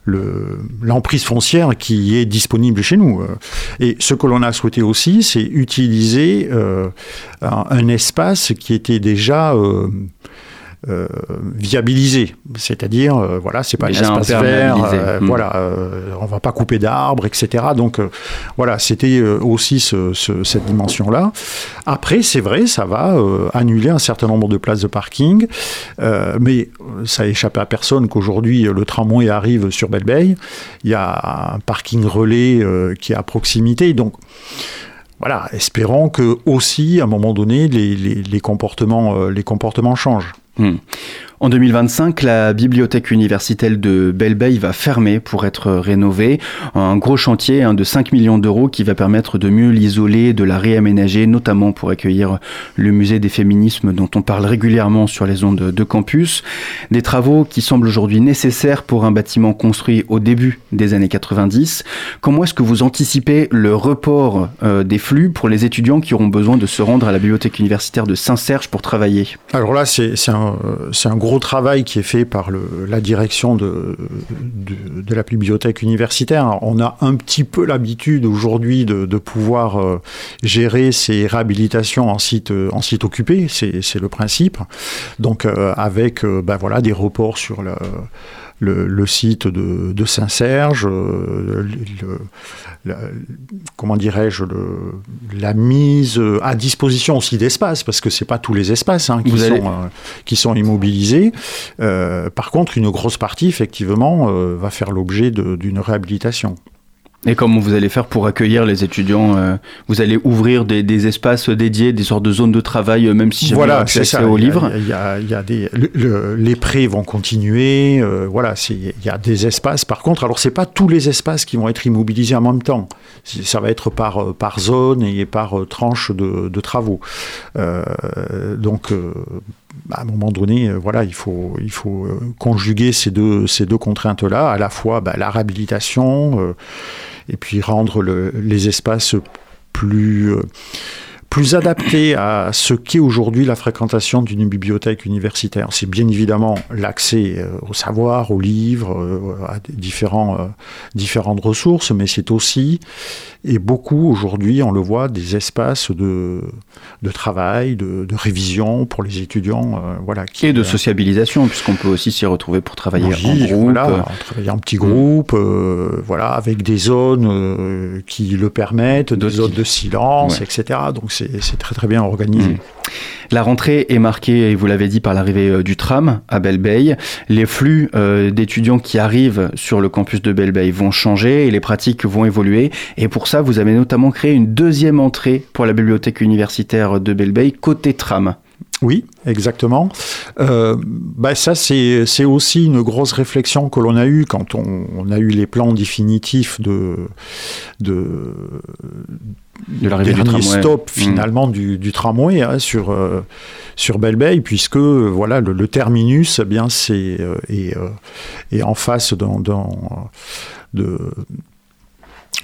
le- le- l'emprise foncière qui est disponible chez nous. Euh, Et ce que l'on a souhaité aussi, c'est utiliser euh, un, un espace qui était déjà euh, euh, viabilisé, c'est-à-dire euh, voilà, c'est pas Déjà un espace vert, euh, Hmm. voilà, euh, on va pas couper d'arbres, etc. Donc euh, voilà, c'était aussi ce- ce- cette dimension-là. Après, c'est vrai, ça va annuler un certain nombre de places de parking, mais ça a échappé à personne qu'aujourd'hui le tramway arrive sur Belle-Beille. Il y a un parking relais qui est à proximité, donc. Voilà, espérons que aussi, à un moment donné, les, les- les comportements, les comportements changent. Hmm. En 2025, la bibliothèque universitaire de Belle-Beille va fermer pour être rénovée. Un gros chantier hein, de 5 millions d'euros qui va permettre de mieux l'isoler, de la réaménager, notamment pour accueillir le musée des féminismes dont on parle régulièrement sur les ondes de campus. Des travaux qui semblent aujourd'hui nécessaires pour un bâtiment construit au début des années 90. Comment est-ce que vous anticipez le report euh, des flux pour les étudiants qui auront besoin de se rendre à la bibliothèque universitaire de Saint-Serge pour travailler? Alors là, c'est un, euh, un gros travail qui est fait par la direction de, la bibliothèque universitaire. On a un petit peu l'habitude aujourd'hui de, pouvoir euh, gérer ces réhabilitations en site, en site occupé, c'est le principe. Donc euh, avec euh, ben voilà, des reports sur le le, le site de, de Saint-Serge, euh, comment dirais-je, la mise à disposition aussi d'espaces, parce que c'est pas tous les espaces hein, qui, sont, euh, qui sont immobilisés. Euh, par contre, une grosse partie, effectivement, va faire l'objet d'une réhabilitation. Et comment vous allez faire pour accueillir les étudiants euh, Vous allez ouvrir des, des, espaces dédiés, des sortes de zones de travail, euh, même si j'ai voilà, accès ça. aux livres il y a, il y a des, le, le, Les prêts vont continuer. Euh, voilà, il y a des espaces. Par contre, alors c'est pas tous les espaces qui vont être immobilisés en même temps. Ça va être par, par zone et par tranche de, de travaux. Euh, donc à un moment donné, voilà, il faut, faut conjuguer ces deux, contraintes-là, à la fois bah, la réhabilitation euh, et puis rendre le, les espaces plus, euh, plus adaptés à ce qu'est aujourd'hui la fréquentation d'une bibliothèque universitaire. C'est bien évidemment l'accès euh, au savoir, aux livres, euh, à différents, euh, différentes ressources, mais c'est aussi, et beaucoup aujourd'hui, on le voit, des espaces de, de travail, de, de révision pour les étudiants. voilà, qui, Et de sociabilisation, puisqu'on peut aussi s'y retrouver pour travailler oui, en groupe. Voilà, travailler en petits groupes, euh, voilà, avec des zones euh, qui le permettent, des zones de silence, Ouais. etc. Donc c'est c'est très très bien organisé. Mm. La rentrée est marquée, et vous l'avez dit, par l'arrivée euh, du tram à Belle Bay. Les flux euh, d'étudiants qui arrivent sur le campus de Belle Bay vont changer et les pratiques vont évoluer. Et pour ça, vous avez notamment créé une deuxième entrée pour la bibliothèque universitaire de Belle Bay, côté tram. Oui, exactement. Euh, bah ça, c'est c'est aussi une grosse réflexion que l'on a eue quand on, on a eu les plans définitifs de, de, De l'arrivée du dernier tramway. stop Mm. finalement du, du tramway hein, sur, euh, sur Belle Bay, puisque euh, voilà, le, le terminus eh bien, c'est, euh, est, euh, est en face d'un, de,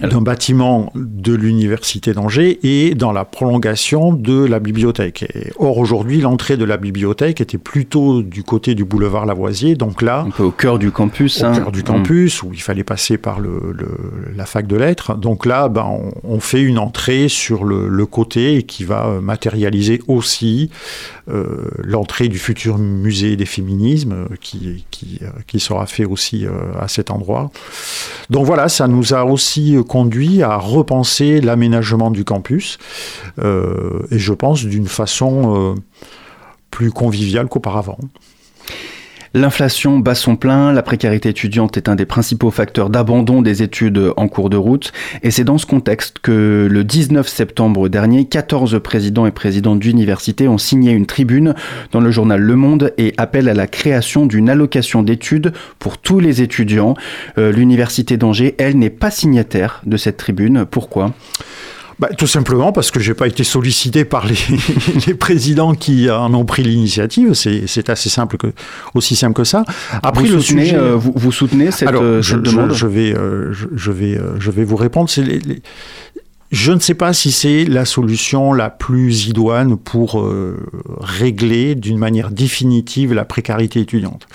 d'un bâtiment de l'université d'Angers et dans la prolongation de la bibliothèque. Et or aujourd'hui, l'entrée de la bibliothèque était plutôt du côté du boulevard Lavoisier, donc là, Un peu au cœur du campus. au hein. cœur du campus, où il fallait passer par le, le- la fac de lettres. Donc là, ben, on, on fait une entrée sur le, le côté qui va matérialiser aussi l'entrée du futur musée des féminismes euh, euh, qui sera fait aussi euh, à cet endroit. Donc voilà, ça nous a aussi euh, conduit à repenser l'aménagement du campus euh, et je pense d'une façon euh, plus conviviale qu'auparavant. L'inflation bat son plein, la précarité étudiante est un des principaux facteurs d'abandon des études en cours de route, et c'est dans ce contexte que le 19 septembre dernier, 14 présidents et présidentes d'universités ont signé une tribune dans le journal Le Monde et appellent à la création d'une allocation d'études pour tous les étudiants. Euh, L'université d'Angers, elle, n'est pas signataire de cette tribune. Pourquoi? Bah, tout simplement parce que j'ai pas été sollicité par les, (laughs) les présidents qui en ont pris l'initiative. C'est assez simple que, aussi simple que ça. Après vous le soutenez, sujet, euh, vous, vous soutenez cette, alors euh, je, cette je- demande je vais, euh, je, je vais, euh, je vais vous répondre. C'est les- les- je ne sais pas si c'est la solution la plus idoine pour régler d'une manière définitive la précarité étudiante.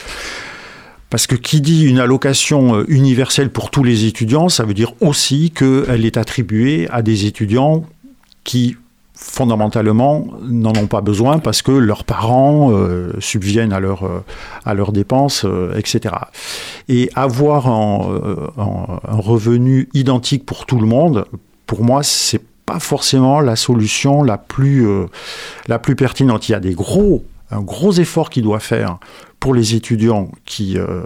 Parce que qui dit une allocation euh, universelle pour tous les étudiants, ça veut dire aussi qu'elle est attribuée à des étudiants qui fondamentalement n'en ont pas besoin parce que leurs parents euh, subviennent à, leur, euh, à leurs dépenses, etc. Et avoir un, un- revenu identique pour tout le monde, pour moi, c'est pas forcément la solution la plus, la plus pertinente. Il y a des gros, un gros effort qui doit faire pour les étudiants qui, euh,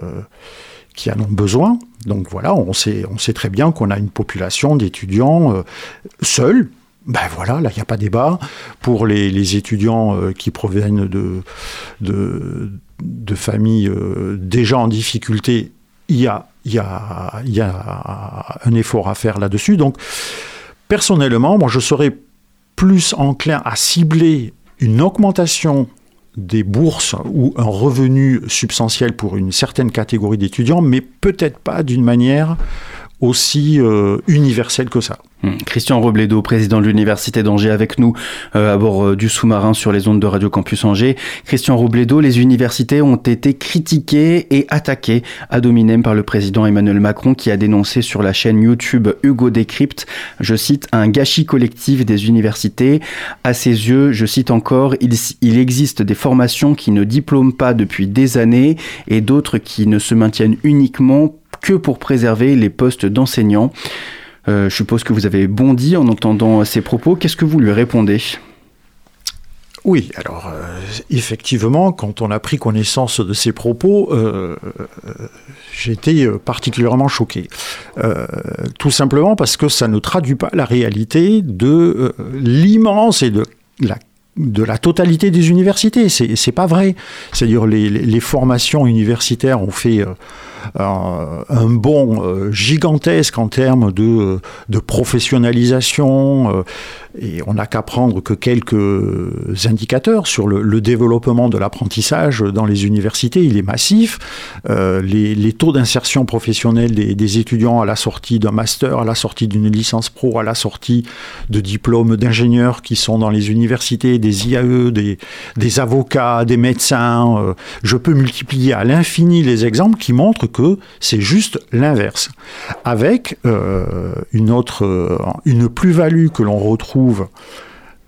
qui en ont besoin. Donc voilà, on sait, on sait très bien qu'on a une population d'étudiants euh, seuls. Ben voilà, là, il n'y a pas débat. Pour les, étudiants euh, qui proviennent de, de, familles déjà en difficulté, il y a, y, a, y a un effort à faire là-dessus. Donc, personnellement, moi, je serais plus enclin à cibler une augmentation des bourses ou un revenu substantiel pour une certaine catégorie d'étudiants, mais peut-être pas d'une manière aussi euh, universel que ça. Hum, Christian Robledo, président de l'Université d'Angers, avec nous euh, à bord euh, du sous-marin sur les ondes de Radio Campus Angers. Christian Robledo, les universités ont été critiquées et attaquées à dominem par le président Emmanuel Macron qui a dénoncé sur la chaîne YouTube Hugo Décrypte, je cite, un gâchis collectif des universités. À ses yeux, je cite encore, il, il existe des formations qui ne diplôment pas depuis des années et d'autres qui ne se maintiennent uniquement que pour préserver les postes d'enseignants. Euh, je suppose que vous avez bondi en entendant ces propos. Qu'est-ce que vous lui répondez? Oui, alors euh, effectivement, quand on a pris connaissance de ces propos, euh, j'ai été particulièrement choqué. tout simplement parce que ça ne traduit pas la réalité de l'immense et de la de la totalité des universités. C'est pas vrai. C'est-à-dire les, les, formations universitaires ont fait un bond euh, gigantesque en termes de, de professionnalisation. Euh, et on n'a qu'à prendre que quelques indicateurs sur le, développement de l'apprentissage dans les universités. Il est massif. Euh, les, taux d'insertion professionnelle des, étudiants à la sortie d'un master, à la sortie d'une licence pro, à la sortie de diplômes d'ingénieurs qui sont dans les universités, des IAE, des, des avocats, des médecins. je peux multiplier à l'infini les exemples qui montrent que c'est juste l'inverse. Avec euh, une autre, euh, plus-value que l'on retrouve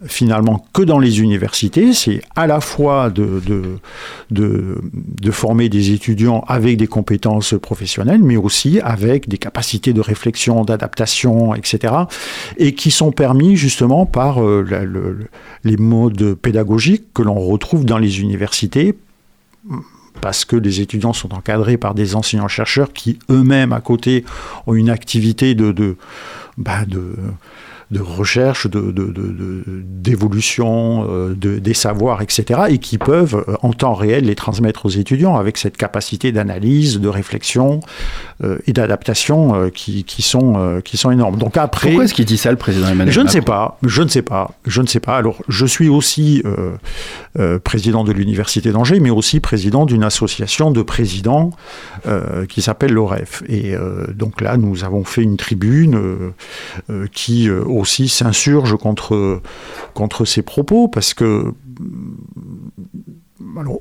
finalement que dans les universités, c'est à la fois de, de, former des étudiants avec des compétences professionnelles, mais aussi avec des capacités de réflexion, d'adaptation, etc., et qui sont permis justement par euh, les modes pédagogiques que l'on retrouve dans les universités parce que les étudiants sont encadrés par des enseignants-chercheurs qui eux-mêmes à côté ont une activité de, de, bah de de recherche, d'évolution de, de, euh, des savoirs, etc., et qui peuvent euh, en temps réel les transmettre aux étudiants avec cette capacité d'analyse, de réflexion euh, et d'adaptation qui, qui, sont, qui sont énormes. Donc après, pourquoi est-ce qu'il dit ça le président Emmanuel Je ne sais pas, je ne sais pas, je ne sais pas. Alors je suis aussi président de l'université d'Angers, mais aussi président d'une association de présidents qui s'appelle l'OREF. Et donc là, nous avons fait une tribune qui aussi s'insurge contre, contre ces propos, parce que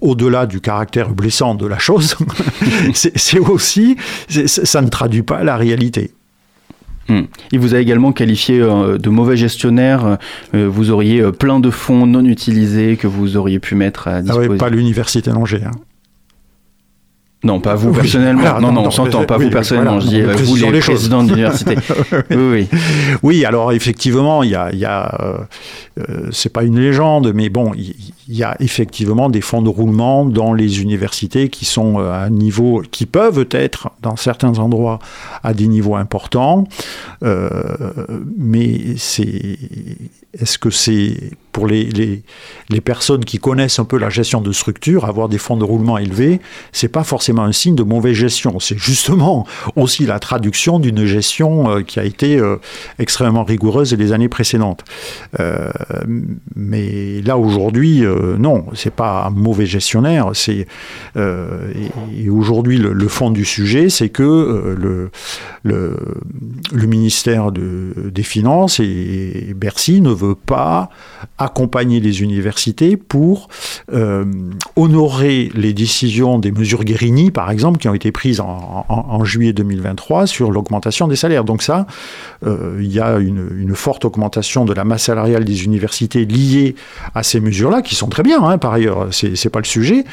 au-delà du caractère blessant de la chose, (laughs) c'est aussi, ça ne traduit pas la réalité. Hmm. Il vous a également qualifié euh, de mauvais gestionnaire. Euh, vous auriez euh, plein de fonds non utilisés que vous auriez pu mettre à disposition. Ah oui, pas l'université d'Angers. Hein. Non, pas vous personnellement. non, non, on s'entend, pas vous personnellement. je dis euh, vous les, présidents d'université. (laughs) oui, oui. Oui, alors effectivement, il y a, y a euh, euh, c'est pas une légende, mais bon, il y, a effectivement des fonds de roulement dans les universités qui sont à un niveau, qui peuvent être dans certains endroits à des niveaux importants, mais c'est, est-ce que c'est pour les, personnes qui connaissent un peu la gestion de structure, avoir des fonds de roulement élevés, c'est pas forcément un signe de mauvaise gestion. C'est justement aussi la traduction d'une gestion euh, qui a été euh, extrêmement rigoureuse les années précédentes. Euh, mais là aujourd'hui, non, c'est pas un mauvais gestionnaire. Aujourd'hui le, fond du sujet, c'est que le, ministère de, des Finances et Bercy ne veut pas accompagner les universités pour euh, honorer les décisions des mesures Guérini, par exemple, qui ont été prises en, juillet 2023 sur l'augmentation des salaires. Donc ça, euh, il y a une, forte augmentation de la masse salariale des universités liée à ces mesures-là, qui sont très bien, hein, par ailleurs, c'est pas le sujet,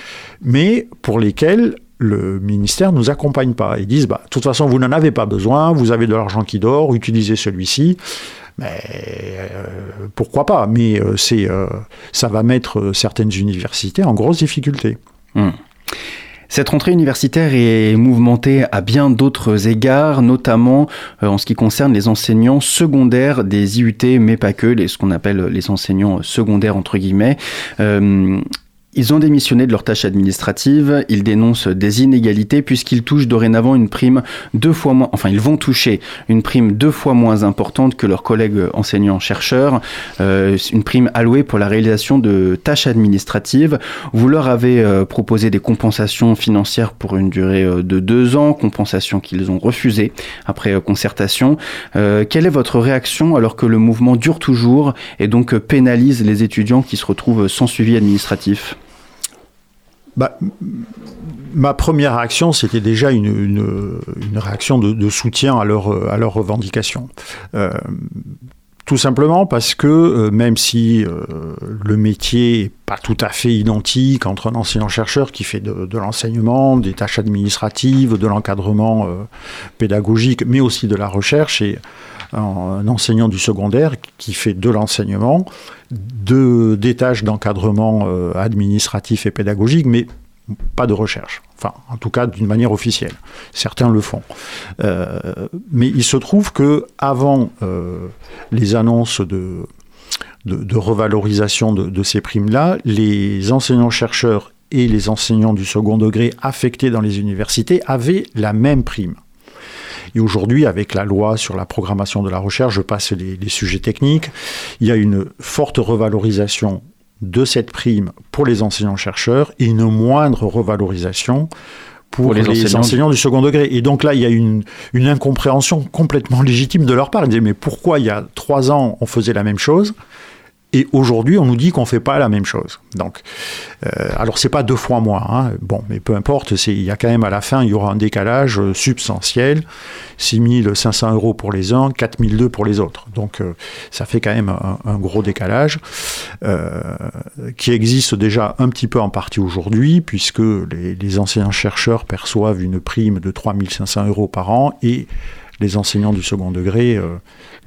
mais pour lesquelles le ministère ne nous accompagne pas. Ils disent, bah, de toute façon, vous n'en avez pas besoin, vous avez de l'argent qui dort, utilisez celui-ci. Mais euh, pourquoi pas? Mais euh, c'est, euh, ça va mettre certaines universités en grosse difficulté. Hmm. Cette rentrée universitaire est mouvementée à bien d'autres égards, notamment en ce qui concerne les enseignants secondaires des IUT, mais pas que, les, ce qu'on appelle les enseignants secondaires entre guillemets. Ils ont démissionné de leurs tâches administratives, ils dénoncent des inégalités puisqu'ils touchent dorénavant une prime deux fois moins, enfin ils vont toucher une prime deux fois moins importante que leurs collègues enseignants-chercheurs, euh, une prime allouée pour la réalisation de tâches administratives. Vous leur avez euh, proposé des compensations financières pour une durée euh, de deux ans, compensations qu'ils ont refusées après euh, concertation. Quelle est votre réaction alors que le mouvement dure toujours et donc pénalise les étudiants qui se retrouvent sans suivi administratif? Bah, ma première réaction, c'était déjà une, réaction de, soutien à leurs revendications. Euh, tout simplement parce que euh, même si euh, le métier n'est pas tout à fait identique entre un enseignant-chercheur qui fait de, l'enseignement, des tâches administratives, de l'encadrement euh, pédagogique, mais aussi de la recherche, et un, enseignant du secondaire qui fait de l'enseignement, de, des tâches d'encadrement administratif et pédagogique, mais pas de recherche. Enfin, en tout cas, d'une manière officielle. Certains le font. Euh, mais il se trouve que avant euh, les annonces de, de, revalorisation de, ces primes-là, les enseignants-chercheurs et les enseignants du second degré affectés dans les universités avaient la même prime. Et aujourd'hui, avec la loi sur la programmation de la recherche, je passe les sujets techniques, il y a une forte revalorisation de cette prime pour les enseignants-chercheurs et une moindre revalorisation pour, Pour les les, enseignants enseignants, du second degré. Et donc là, il y a une, une incompréhension complètement légitime de leur part. Ils disaient, mais pourquoi il y a trois ans, on faisait la même chose et aujourd'hui, on nous dit qu'on ne fait pas la même chose. Donc, euh, alors pas deux fois moins, hein. bon, mais peu importe. Il y a quand même à la fin, il y aura un décalage euh, substantiel, 6500 euros pour les uns, 4002 pour les autres. Donc, euh, ça fait quand même un, gros décalage euh, qui existe déjà un petit peu en partie aujourd'hui, puisque les, les enseignants-chercheurs perçoivent une prime de 3500 euros par an et les enseignants du second degré, euh,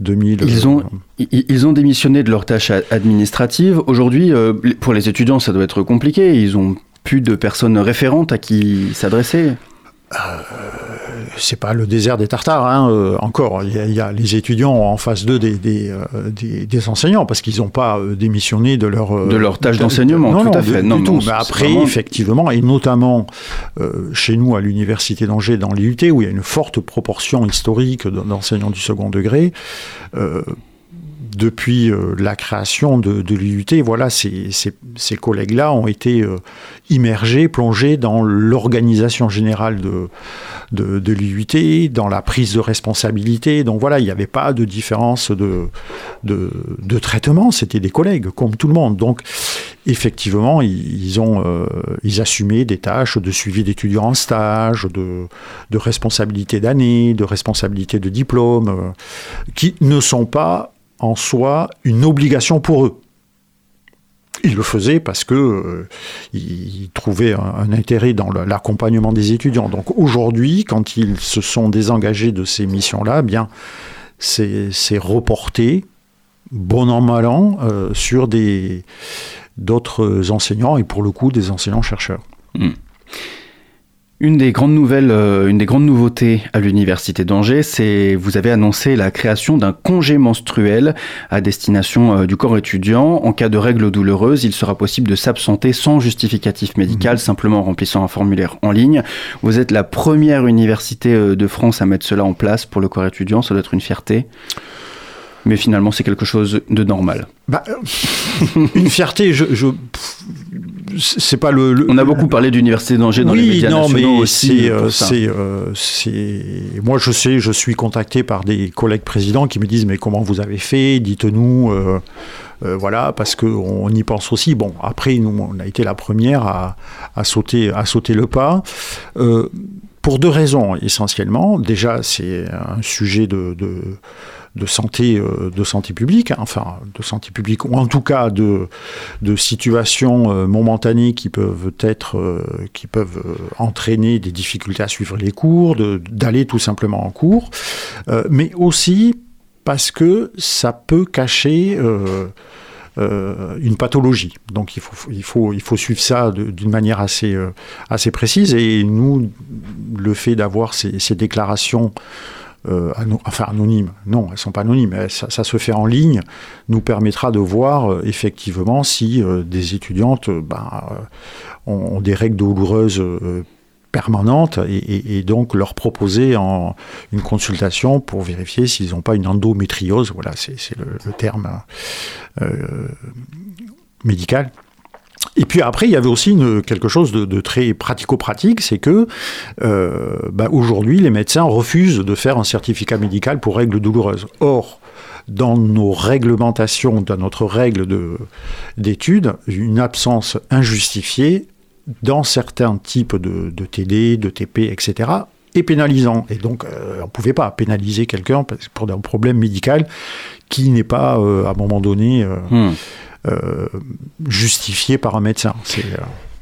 2000. Ils ont, ils ils ont démissionné de leurs tâches administratives. Aujourd'hui, euh, pour les étudiants, ça doit être compliqué. Ils ont plus de personnes référentes à qui s'adresser. C'est pas le désert des Tartares, hein, euh, encore. Il y, a, il y a les étudiants en face d'eux des, des, euh, des, des enseignants, parce qu'ils n'ont pas euh, démissionné de leur... euh, De leur tâche d'enseignement, non, tout non, à fait. Non, du tout. Mais après, vraiment- effectivement, et notamment euh, chez nous à l'Université d'Angers, dans l'IUT, où il y a une forte proportion historique d'en- d'enseignants du second degré, euh, depuis euh, la création de, l'IUT, voilà, ces, collègues-là ont été euh, immergés, plongés dans l'organisation générale de, l'IUT, dans la prise de responsabilité. Donc voilà, il n'y avait pas de différence de, traitement, c'était des collègues, comme tout le monde. Donc effectivement, ils, ont euh, ils assumaient des tâches de suivi d'étudiants en stage, de, responsabilité d'année, de responsabilité de diplôme, qui ne sont pas en soi une obligation pour eux. Ils le faisaient parce que euh, ils trouvaient un, intérêt dans l'accompagnement des étudiants. Donc aujourd'hui, quand ils se sont désengagés de ces missions-là, eh bien c'est reporté, bon an mal an, euh, sur d'autres enseignants et pour le coup des enseignants chercheurs. Une des grandes nouvelles, euh, une des grandes nouveautés à l'université d'Angers, c'est vous avez annoncé la création d'un congé menstruel à destination euh, du corps étudiant. En cas de règles douloureuses, il sera possible de s'absenter sans justificatif médical, simplement en remplissant un formulaire en ligne. Vous êtes la première université euh, de France à mettre cela en place pour le corps étudiant. Ça doit être une fierté. Mais finalement, c'est quelque chose de normal. Bah, (laughs) une fierté, je, c'est pas le, le- On a beaucoup parlé d'université d'Angers dans les oui, médias non, nationaux mais aussi. c'est, euh, c'est, euh, c'est- moi je sais, je suis contacté par des collègues présidents qui me disent mais comment vous avez fait, dites-nous, euh, euh, voilà, parce que on y pense aussi. Bon, après nous, on a été la première à, à sauter, à sauter le pas. Euh, pour deux raisons essentiellement. Déjà, c'est un sujet de, de, de santé, euh, de santé publique, hein, enfin de santé publique, ou en tout cas de, de situations euh, momentanées qui peuvent être, euh, qui peuvent entraîner des difficultés à suivre les cours, d'aller tout simplement en cours, mais aussi parce que ça peut cacher une pathologie. Donc il faut, il faut, il faut suivre ça d'une manière assez, assez précise. Et nous, le fait d'avoir ces déclarations euh, enfin anonymes, non, elles sont pas anonymes, ça, se fait en ligne, nous permettra de voir euh, effectivement si euh, des étudiantes ben, ont, des règles douloureuses permanentes et, donc leur proposer une consultation pour vérifier s'ils n'ont pas une endométriose, voilà, c'est le, terme médical. Et puis après, il y avait aussi quelque chose de, très pratico-pratique, c'est que euh, bah, aujourd'hui, les médecins refusent de faire un certificat médical pour règles douloureuses. Or, dans nos réglementations, dans notre règle de- d'études, une absence injustifiée dans certains types de, TD, de TP, etc., est pénalisant. Et donc, euh, on ne pouvait pas pénaliser quelqu'un pour un problème médical qui n'est pas, euh, à un moment donné, Hmm. Euh, justifié par un médecin. Euh,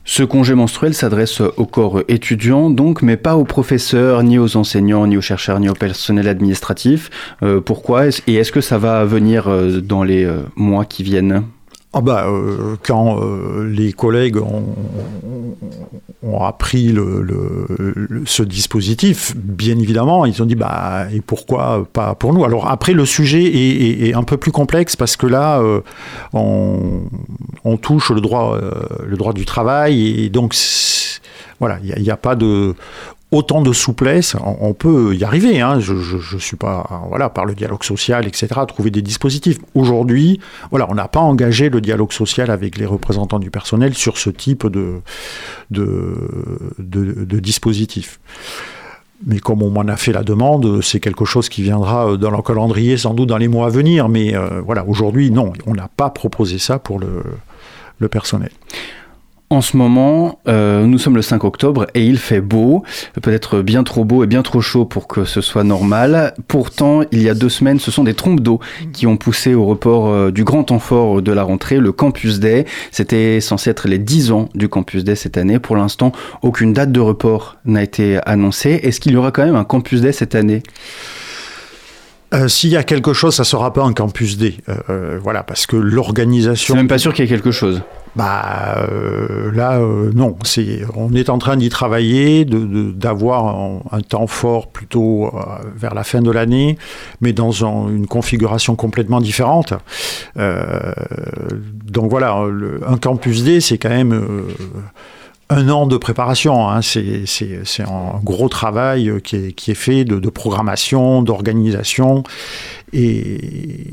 Ce congé menstruel s'adresse au corps étudiant, donc, mais pas aux professeurs, ni aux enseignants, ni aux chercheurs, ni au personnel administratif. Euh, pourquoi Et est-ce que ça va venir dans les mois qui viennent? Ah bah, euh, quand euh, les collègues ont, appris le, ce dispositif, bien évidemment, ils ont dit bah et pourquoi pas pour nous? Alors après, le sujet est, un peu plus complexe parce que là, euh, on, on touche le droit, le droit du travail et donc voilà, il n'y a pas de autant de souplesse, on, peut y arriver. Hein. Je, je, suis pas, voilà, par le dialogue social, etc., trouver des dispositifs. Aujourd'hui, voilà, on n'a pas engagé le dialogue social avec les représentants du personnel sur ce type de, de dispositif. Mais comme on m'en a fait la demande, c'est quelque chose qui viendra dans le calendrier sans doute dans les mois à venir. Mais euh, voilà, aujourd'hui, non, on n'a pas proposé ça pour le, le personnel. En ce moment, euh, nous sommes le 5 octobre et il fait beau, peut-être bien trop beau et bien trop chaud pour que ce soit normal. Pourtant, il y a deux semaines, ce sont des trompes d'eau qui ont poussé au report euh, du grand temps fort de la rentrée, le Campus Day. C'était censé être les 10 ans du Campus Day cette année. Pour l'instant, aucune date de report n'a été annoncée. Est-ce qu'il y aura quand même un Campus Day cette année? Euh, S'il y a quelque chose, ça sera pas un campus D. Euh, voilà, parce que l'organisation. C'est même pas sûr qu'il y ait quelque chose. Bah euh, là, euh, non. C'est, on est en train d'y travailler, de, de- d'avoir un, temps fort plutôt euh, vers la fin de l'année, mais dans un- une configuration complètement différente. Donc voilà, un campus D, c'est quand même un an de préparation. hein. C'est, un gros travail qui est, fait de, programmation, d'organisation. Et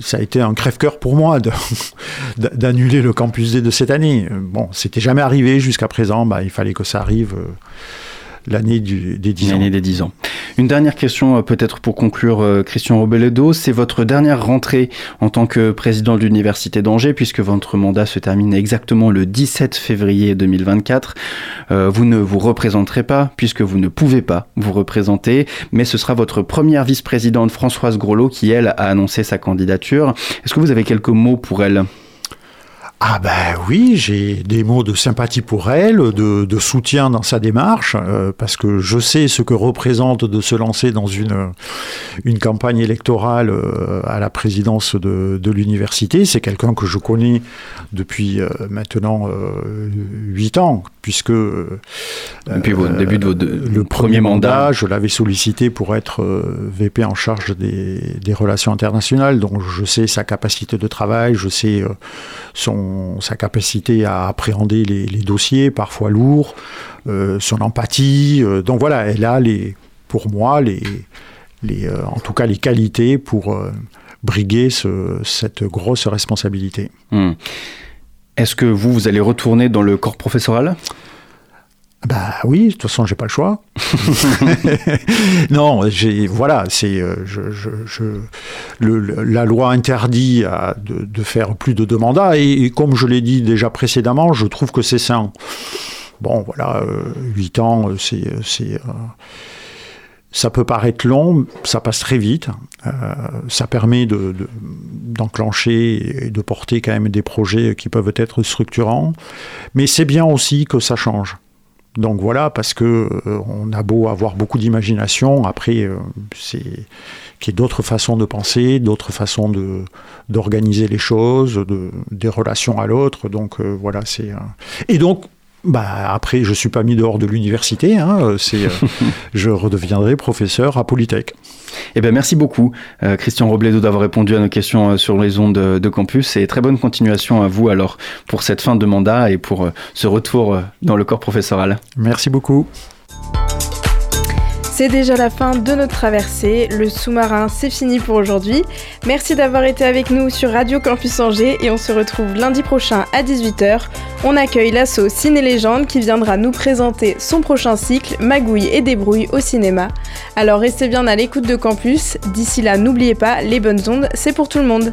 ça a été un crève-cœur pour moi (laughs) d'annuler le campus D de cette année. Bon, c'était jamais arrivé jusqu'à présent. Bah, il fallait que ça arrive euh, l'année des 10 ans. L'année des 10 ans. Une dernière question, euh, peut-être pour conclure, euh, Christian Robeledo. C'est votre dernière rentrée en tant que président de l'Université d'Angers, puisque votre mandat se termine exactement le 17 février 2024. Euh, vous ne vous représenterez pas, puisque vous ne pouvez pas vous représenter, mais ce sera votre première vice-présidente, Françoise Groslo, qui, elle, a annoncé sa candidature. Est-ce que vous avez quelques mots pour elle? Ah ben oui, j'ai des mots de sympathie pour elle, de, soutien dans sa démarche, euh, parce que je sais ce que représente de se lancer dans une, campagne électorale euh, à la présidence de, l'université. C'est quelqu'un que je connais depuis euh, maintenant euh, huit ans, puisque euh, Depuis vos débuts de vos deux- le premier mandat. je l'avais sollicité pour être euh, VP en charge des, des relations internationales, donc je sais sa capacité de travail, je sais euh, son, sa capacité à appréhender les, les dossiers, parfois lourds, euh, son empathie. euh, donc voilà, elle a les, pour moi les, les, euh, en tout cas les qualités pour euh, briguer ce- cette grosse responsabilité. Hmm. Est-ce que vous, vous allez retourner dans le corps professoral? Bah oui, de toute façon, j'ai pas le choix. (laughs) (laughs) non, j'ai voilà, c'est euh, je, je, je- le- le- la loi interdit à- de, de faire plus de deux mandats et, et comme je l'ai dit déjà précédemment, je trouve que c'est sain. Bon, voilà, euh, huit ans, euh, c'est c'est euh, ça peut paraître long, ça passe très vite. Euh, ça permet de- de- d'enclencher et de porter quand même des projets qui peuvent être structurants. Mais c'est bien aussi que ça change. Donc voilà, parce que euh, on a beau avoir beaucoup d'imagination, après euh, c'est qu'il y ait d'autres façons de penser, d'autres façons de d'organiser les choses, de, des relations à l'autre. Donc euh, voilà, c'est et donc Bah après, je suis pas mis dehors de l'université. Hein, c'est, euh, (laughs) je redeviendrai professeur à Polytech. Eh ben merci beaucoup, euh, Christian Robledo, d'avoir répondu à nos questions euh, sur les ondes de, de, campus et très bonne continuation à vous alors pour cette fin de mandat et pour euh, ce retour euh, dans le corps professoral. Merci beaucoup. C'est déjà la fin de notre traversée. Le sous-marin, c'est fini pour aujourd'hui. Merci d'avoir été avec nous sur Radio Campus Angers et on se retrouve lundi prochain à 18h. On accueille l'asso Ciné Légende qui viendra nous présenter son prochain cycle Magouille et débrouille au cinéma. Alors restez bien à l'écoute de Campus. D'ici là, n'oubliez pas, les bonnes ondes, c'est pour tout le monde.